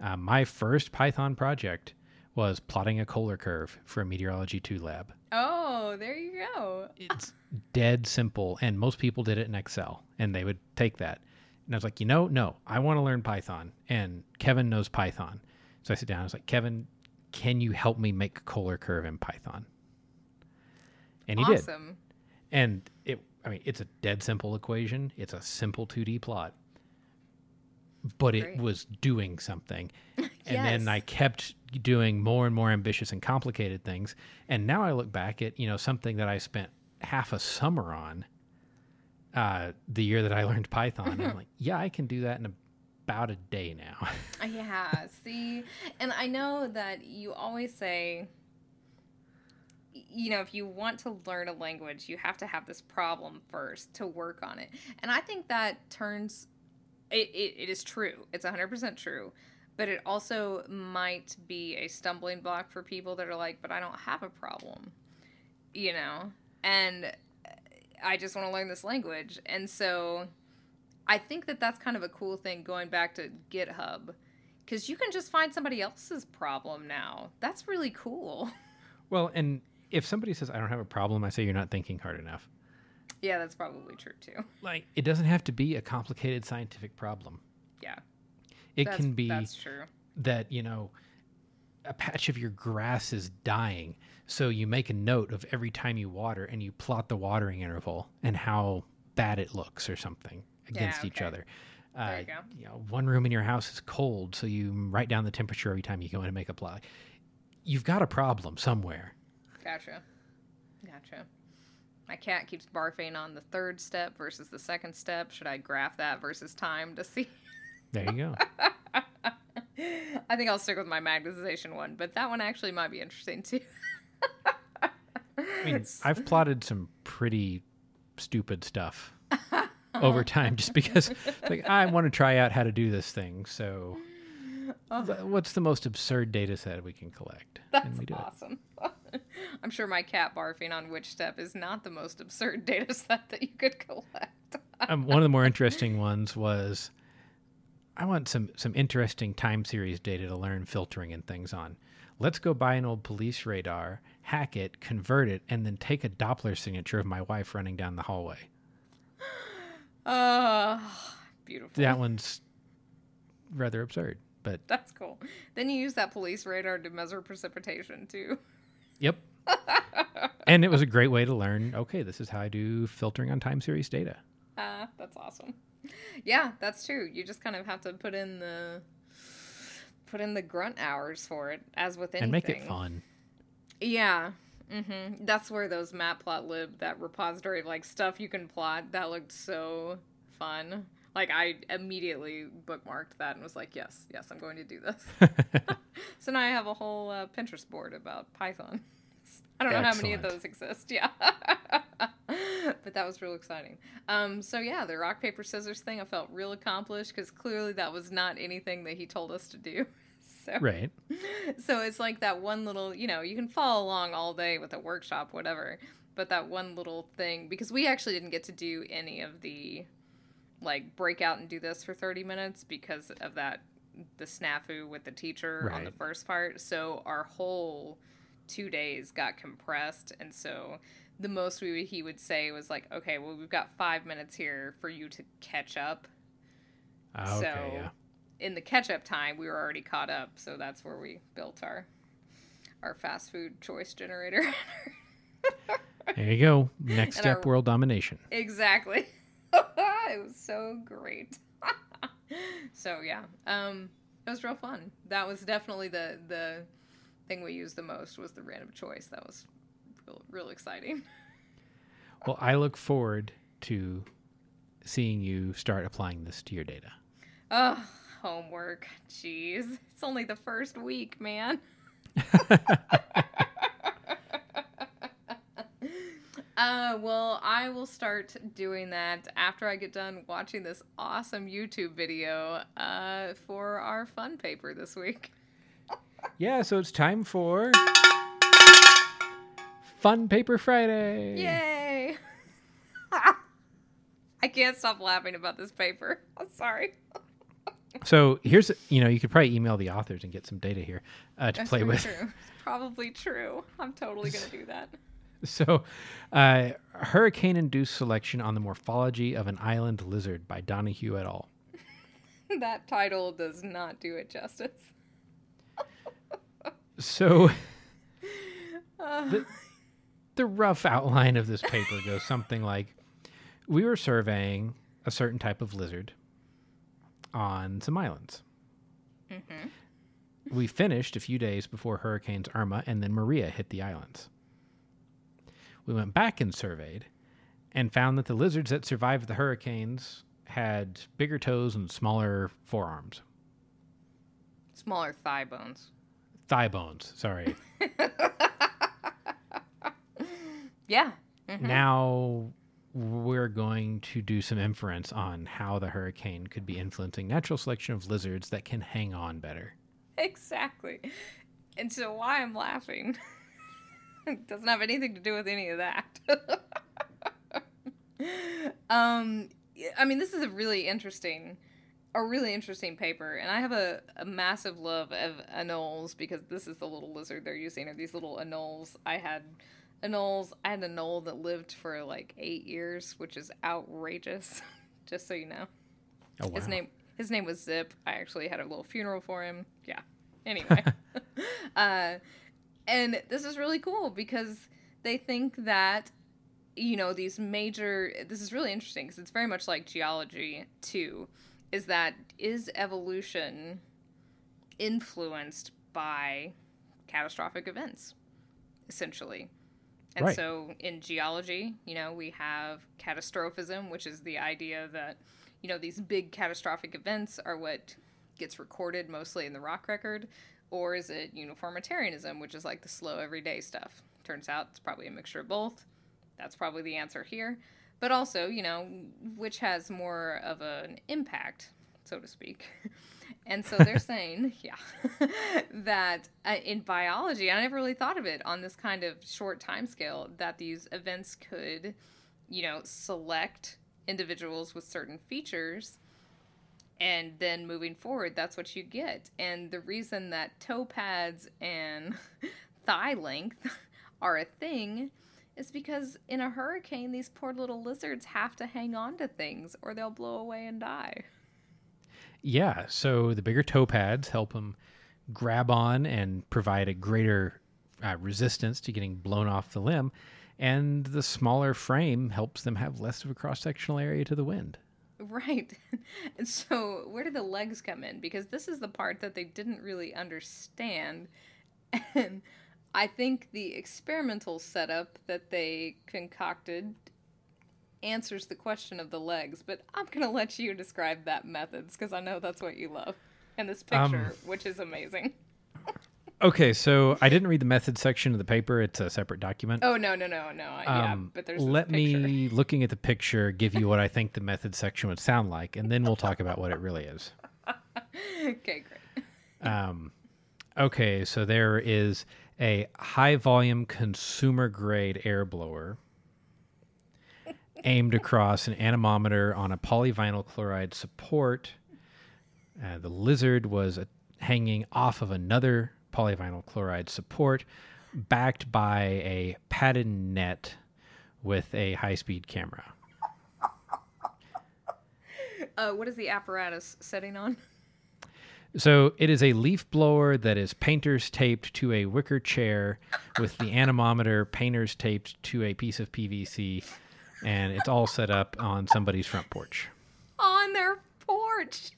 uh, my first Python project was plotting a Kohler curve for a Meteorology 2 lab. Oh, there you go. it's dead simple, and most people did it in Excel, and they would take that. And I was like, you know, no, I want to learn Python, and Kevin knows Python. So I sit down. I was like, Kevin, can you help me make a Kohler curve in Python? And he awesome. did. And it, I mean, it's a dead simple equation. It's a simple 2D plot, but Great. it was doing something. yes. [laughs] And then I kept doing more and more ambitious and complicated things. And now I look back at, you know, something that I spent half a summer on uh, the year that I [laughs] learned Python. I'm [laughs] like, yeah, I can do that in a about a day now. yeah, see, and I know that you always say, you know, if you want to learn a language, you have to have this problem first to work on it. And I think that turns, it, it, it is true. It's 100% true. But it also might be a stumbling block for people that are like, but I don't have a problem, you know? And uh, I just want to learn this language. And so I think that that's kind of a cool thing going back to GitHub because you can just find somebody else's problem now. That's really cool. [laughs] Well, and if somebody says, I don't have a problem, I say you're not thinking hard enough. Yeah, that's probably true too. Like, it doesn't have to be a complicated scientific problem. Yeah. It that's, can be that's true. that, you know, a patch of your grass is dying. So you make a note of every time you water and you plot the watering interval and how bad it looks or something against yeah, okay. each other. Uh, there you go. You know, one room in your house is cold, so you write down the temperature every time you go in and make a plot. You've got a problem somewhere. Gotcha. Gotcha. My cat keeps barfing on the third step versus the second step. Should I graph that versus time to see? There you go. [laughs] I think I'll stick with my magnetization one, but that one actually might be interesting too. I mean, [laughs] I've plotted some pretty stupid stuff over time just because like I want to try out how to do this thing. So oh. what's the most absurd data set we can collect? That's and we do awesome. I'm sure my cat barfing on which step is not the most absurd [laughs] data set that you could collect. [laughs] um, one of the more interesting ones was I want some some interesting time series data to learn filtering and things on. Let's go buy an old police radar, hack it, convert it, and then take a Doppler signature of my wife running down the hallway. [gasps] Oh, beautiful. That one's rather absurd, but That's cool. Then you use that police radar to measure precipitation too. yep. And it was a great way to learn. Okay, this is how I do filtering on time series data. Ah, that's awesome. Yeah, that's true. You just kind of have to put in the put in the grunt hours for it, as with anything. and make it fun. Yeah. hmm That's where those matplotlib, that repository of like stuff you can plot, that looked so fun. Like I immediately bookmarked that and was like, yes, yes, I'm going to do this. [laughs] [laughs] so now I have a whole uh, Pinterest board about Python. I don't know how many of those exist. [laughs] Yeah. but that was real exciting. Um, so yeah, the rock paper scissors thing, I felt real accomplished because clearly that was not anything that he told us to do. [laughs] So right. so it's like that one little, you know, you can follow along all day with a workshop, whatever. But that one little thing, because we actually didn't get to do any of the, like, break out and do this for 30 minutes because of that, the snafu with the teacher on the first part. So our whole two days got compressed. And so the most we he would say was like, okay, well, we've got five minutes here for you to catch up Ah, okay, so yeah. in the catch up time we were already caught up so that's where we built our our fast food choice generator [laughs] There you go. Next And step, our- world domination. exactly [laughs] it was so great [laughs] so yeah um it was real fun that was definitely the the thing we used the most was the random choice. That was real, real exciting. [laughs] Well, I look forward to seeing you start applying this to your data. oh homework. Jeez. It's only the first week man. [laughs] Uh, well, I will start doing that after I get done watching this awesome YouTube video uh, for our fun paper this week. Yeah, so it's time for Fun Paper Friday. Yay! [laughs] I can't stop laughing about this paper. [laughs] I'm sorry. So here's, you know, you could probably email the authors and get some data here uh, to That's play with. True. [laughs] It's probably true. I'm totally gonna do that. So, uh, hurricane-induced selection on the morphology of an island lizard by Donihue et al. that title does not do it justice. So, [laughs] Uh, the, the rough outline of this paper goes something like we were surveying a certain type of lizard on some islands. We finished a few days before hurricanes Irma and then Maria hit the islands. We went back and surveyed and found that the lizards that survived the hurricanes had bigger toes and smaller forearms. Smaller thigh bones. Thigh bones, sorry. [laughs] Yeah. Now we're going to do some inference on how the hurricane could be influencing natural selection of lizards that can hang on better. Exactly. And so why I'm laughing [laughs] doesn't have anything to do with any of that. [laughs] um I mean this is a really interesting a really interesting paper and I have a, a massive love of anoles because this is the little lizard they're using are these little anoles. I had anoles I had a anole that lived for like eight years, which is outrageous, [laughs] just so you know. Oh, wow. His name his name was Zip. I actually had a little funeral for him. Yeah. Anyway. [laughs] [laughs] uh and this is really cool because they think that you know these major this is really interesting because it's very much like geology too is that is evolution influenced by catastrophic events essentially? And Right. so in geology you know we have catastrophism which is the idea that you know these big catastrophic events are what gets recorded mostly in the rock record or is it uniformitarianism which is like the slow everyday stuff? Turns out it's probably a mixture of both. That's probably the answer here but also you know which has more of an impact so to speak [laughs] and so they're [laughs] saying yeah [laughs] that uh, in biology i never really thought of it on this kind of short time scale that these events could you know select individuals with certain features and then moving forward, that's what you get. And the reason that toe pads and thigh length are a thing is because in a hurricane, these poor little lizards have to hang on to things or they'll blow away and die. Yeah, so the bigger toe pads help them grab on and provide a greater uh, resistance to getting blown off the limb, and the smaller frame helps them have less of a cross sectional area to the wind. Right. [laughs] And so, where do the legs come in? Because this is the part that they didn't really understand. [laughs] And I think the experimental setup that they concocted answers the question of the legs, but I'm going to let you describe that methods because I know that's what you love. And this picture, um, which is amazing. [laughs] okay, so I didn't read the method section of the paper. It's a separate document. Oh no, no, no, no. Um, yeah, but there's let me looking at the picture give you what I think the method section would sound like, and then we'll talk about what it really is. [laughs] okay, great. Um, okay, so there is a high volume consumer grade air blower aimed across an anemometer on a polyvinyl chloride support. Uh, the lizard was hanging off of another polyvinyl chloride support, backed by a padded net with a high speed camera. Uh, what is the apparatus setting on? So it is a leaf blower that is painters taped to a wicker chair with the anemometer painters taped to a piece of PVC, and it's all set up on somebody's front porch. On their porch.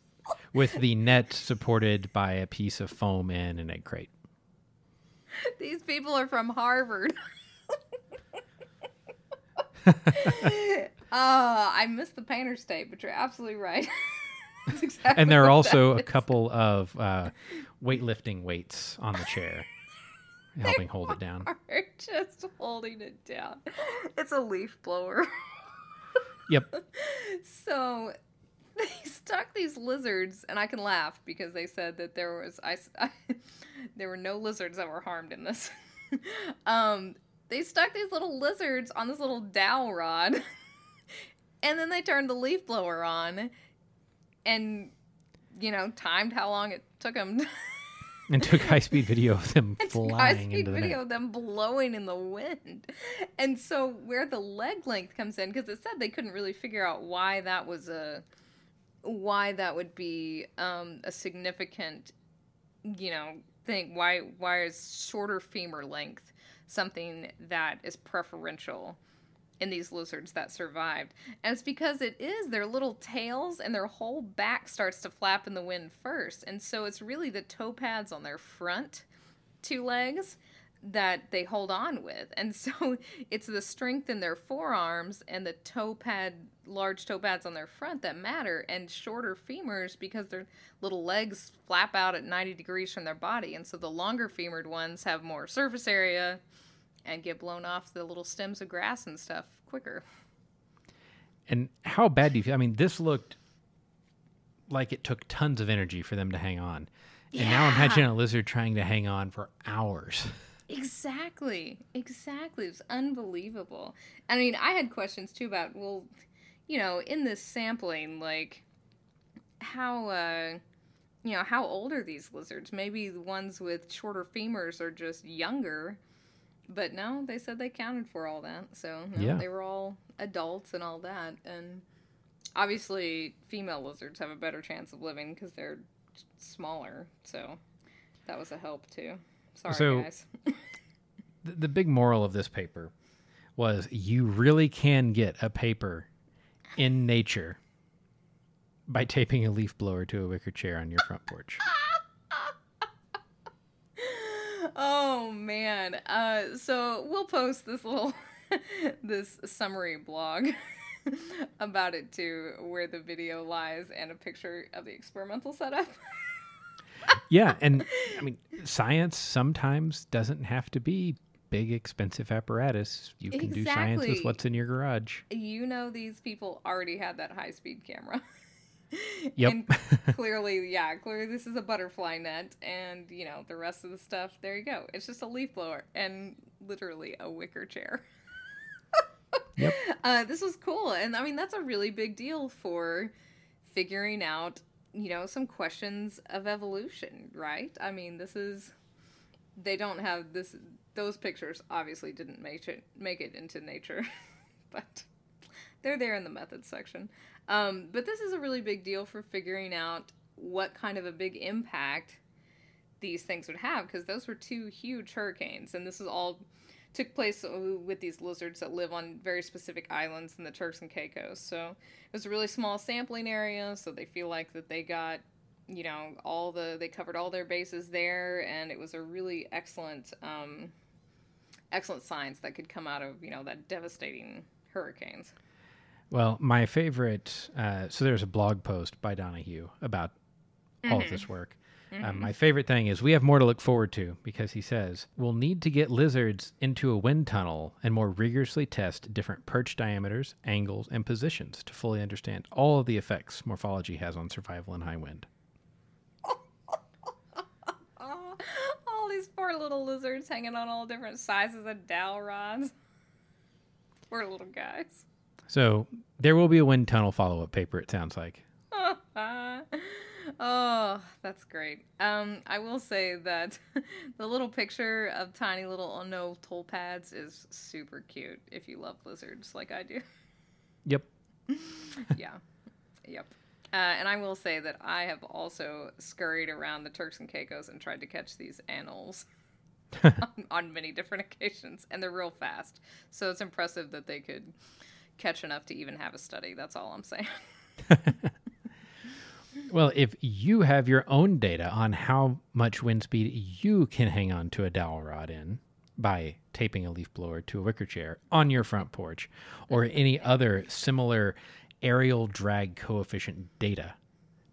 With the net supported by a piece of foam and an egg crate. These people are from Harvard. [laughs] [laughs] uh, I missed the painter's tape, but you're absolutely right. [laughs] [laughs] exactly and there are also a couple of uh, weightlifting weights on the chair, [laughs] helping hold it down. Just holding it down. It's a leaf blower. [laughs] yep. So they stuck these lizards, and I can laugh because they said that there was I, I there were no lizards that were harmed in this. um, they stuck these little lizards on this little dowel rod, and then they turned the leaf blower on, and you know timed how long it took them. [laughs] and took high speed video of them flying high speed the video net. of them blowing in the wind. And so where the leg length comes in, because it said they couldn't really figure out why that was a why that would be um, a significant, you know, thing. Why why is shorter femur length something that is preferential in these lizards that survived. And it's because it is their little tails and their whole back starts to flap in the wind first. And so it's really the toe pads on their front two legs that they hold on with. And so [laughs] it's the strength in their forearms and the toe pad, large toe pads on their front that matter, and shorter femurs because their little legs flap out at 90 degrees from their body. And so the longer femured ones have more surface area and get blown off the little stems of grass and stuff quicker. And how bad do you feel? I mean, this looked like it took tons of energy for them to hang on. And yeah. now imagine a lizard trying to hang on for hours. [laughs] Exactly. Exactly. It was unbelievable. I mean, I had questions too about, well, you know, in this sampling, like, how, uh, you know, how old are these lizards? Maybe the ones with shorter femurs are just younger but no, they said they counted for all that. So no, yeah. they were all adults and all that. And obviously, female lizards have a better chance of living because they're smaller. So that was a help too. Sorry, so, guys. [laughs] the, the big moral of this paper was you really can get a paper in nature by taping a leaf blower to a wicker chair on your front porch. [laughs] oh man. Uh, so we'll post this little [laughs] this summary blog [laughs] about it too, where the video lies and a picture of the experimental setup. [laughs] yeah, and I mean, science sometimes doesn't have to be big expensive apparatus. You can exactly. do science with what's in your garage. You know these people already had that high speed camera. Yep. and [laughs] clearly, yeah, clearly this is a butterfly net, and you know the rest of the stuff. There you go. It's just a leaf blower and literally a wicker chair. [laughs] yep. Uh, this was cool, and I mean that's a really big deal for figuring out you know, some questions of evolution, right? I mean, this is they don't have this those pictures obviously didn't make it make it into nature, [laughs] but they're there in the methods section. Um, but this is a really big deal for figuring out what kind of a big impact these things would have because those were two huge hurricanes, and this is all took place with these lizards that live on very specific islands in the Turks and Caicos. So it was a really small sampling area, so they feel like that they got, you know, all the they covered all their bases there, and it was a really excellent, um, excellent science that could come out of you know that devastating hurricanes. Well, my favorite. Uh, so there's a blog post by Donihue about mm-hmm. all of this work. Um, mm-hmm. Um, my favorite thing is we have more to look forward to because he says we'll need to get lizards into a wind tunnel and more rigorously test different perch diameters, angles, and positions to fully understand all of the effects morphology has on survival in high wind. [laughs] all these poor little lizards hanging on all different sizes of dowel rods. Poor little guys. So there will be a wind tunnel follow up paper, it sounds like. [laughs] Oh, that's great. Um, I will say that [laughs] the little picture of tiny little anole toe pads is super cute if you love lizards like I do. [laughs] Yep. yeah. Yep. Uh, and I will say that I have also scurried around the Turks and Caicos and tried to catch these anoles on, on many different occasions, and they're real fast. So it's impressive that they could catch enough to even have a study. That's all I'm saying. [laughs] [laughs] Well, if you have your own data on how much wind speed you can hang on to a dowel rod in by taping a leaf blower to a wicker chair on your front porch or any other similar aerial drag coefficient data,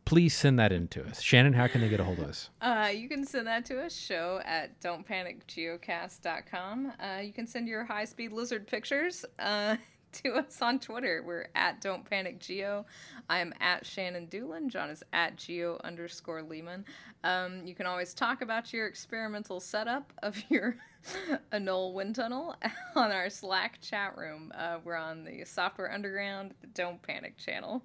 please send that in to us. Shannon, how can they get a hold of us? Uh, you can send that to us, show at don'tpanicgeocast.com. Uh, you can send your high speed lizard pictures. Uh, [laughs] [laughs] to us on Twitter. We're at Don't Panic Geo. I am at Shannon Dulin. John is at Geo underscore Leeman. Um, you can always talk about your experimental setup of [laughs] your Anole wind tunnel [laughs] on our Slack chat room. Uh, we're on the Software Underground, the Don't Panic channel.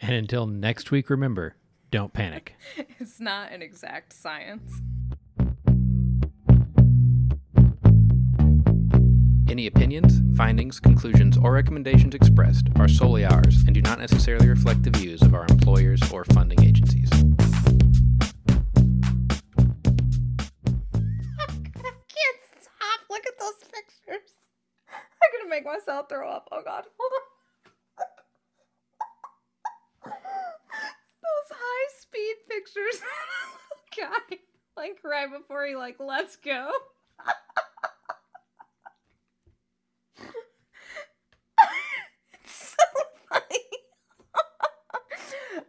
And until next week, remember, don't panic. it's not an exact science. Any opinions, findings, conclusions, or recommendations expressed are solely ours and do not necessarily reflect the views of our employers or funding agencies. Make myself throw up. Oh god, hold on. [laughs] those high speed pictures. [laughs] guy, like right before he like lets go. [laughs]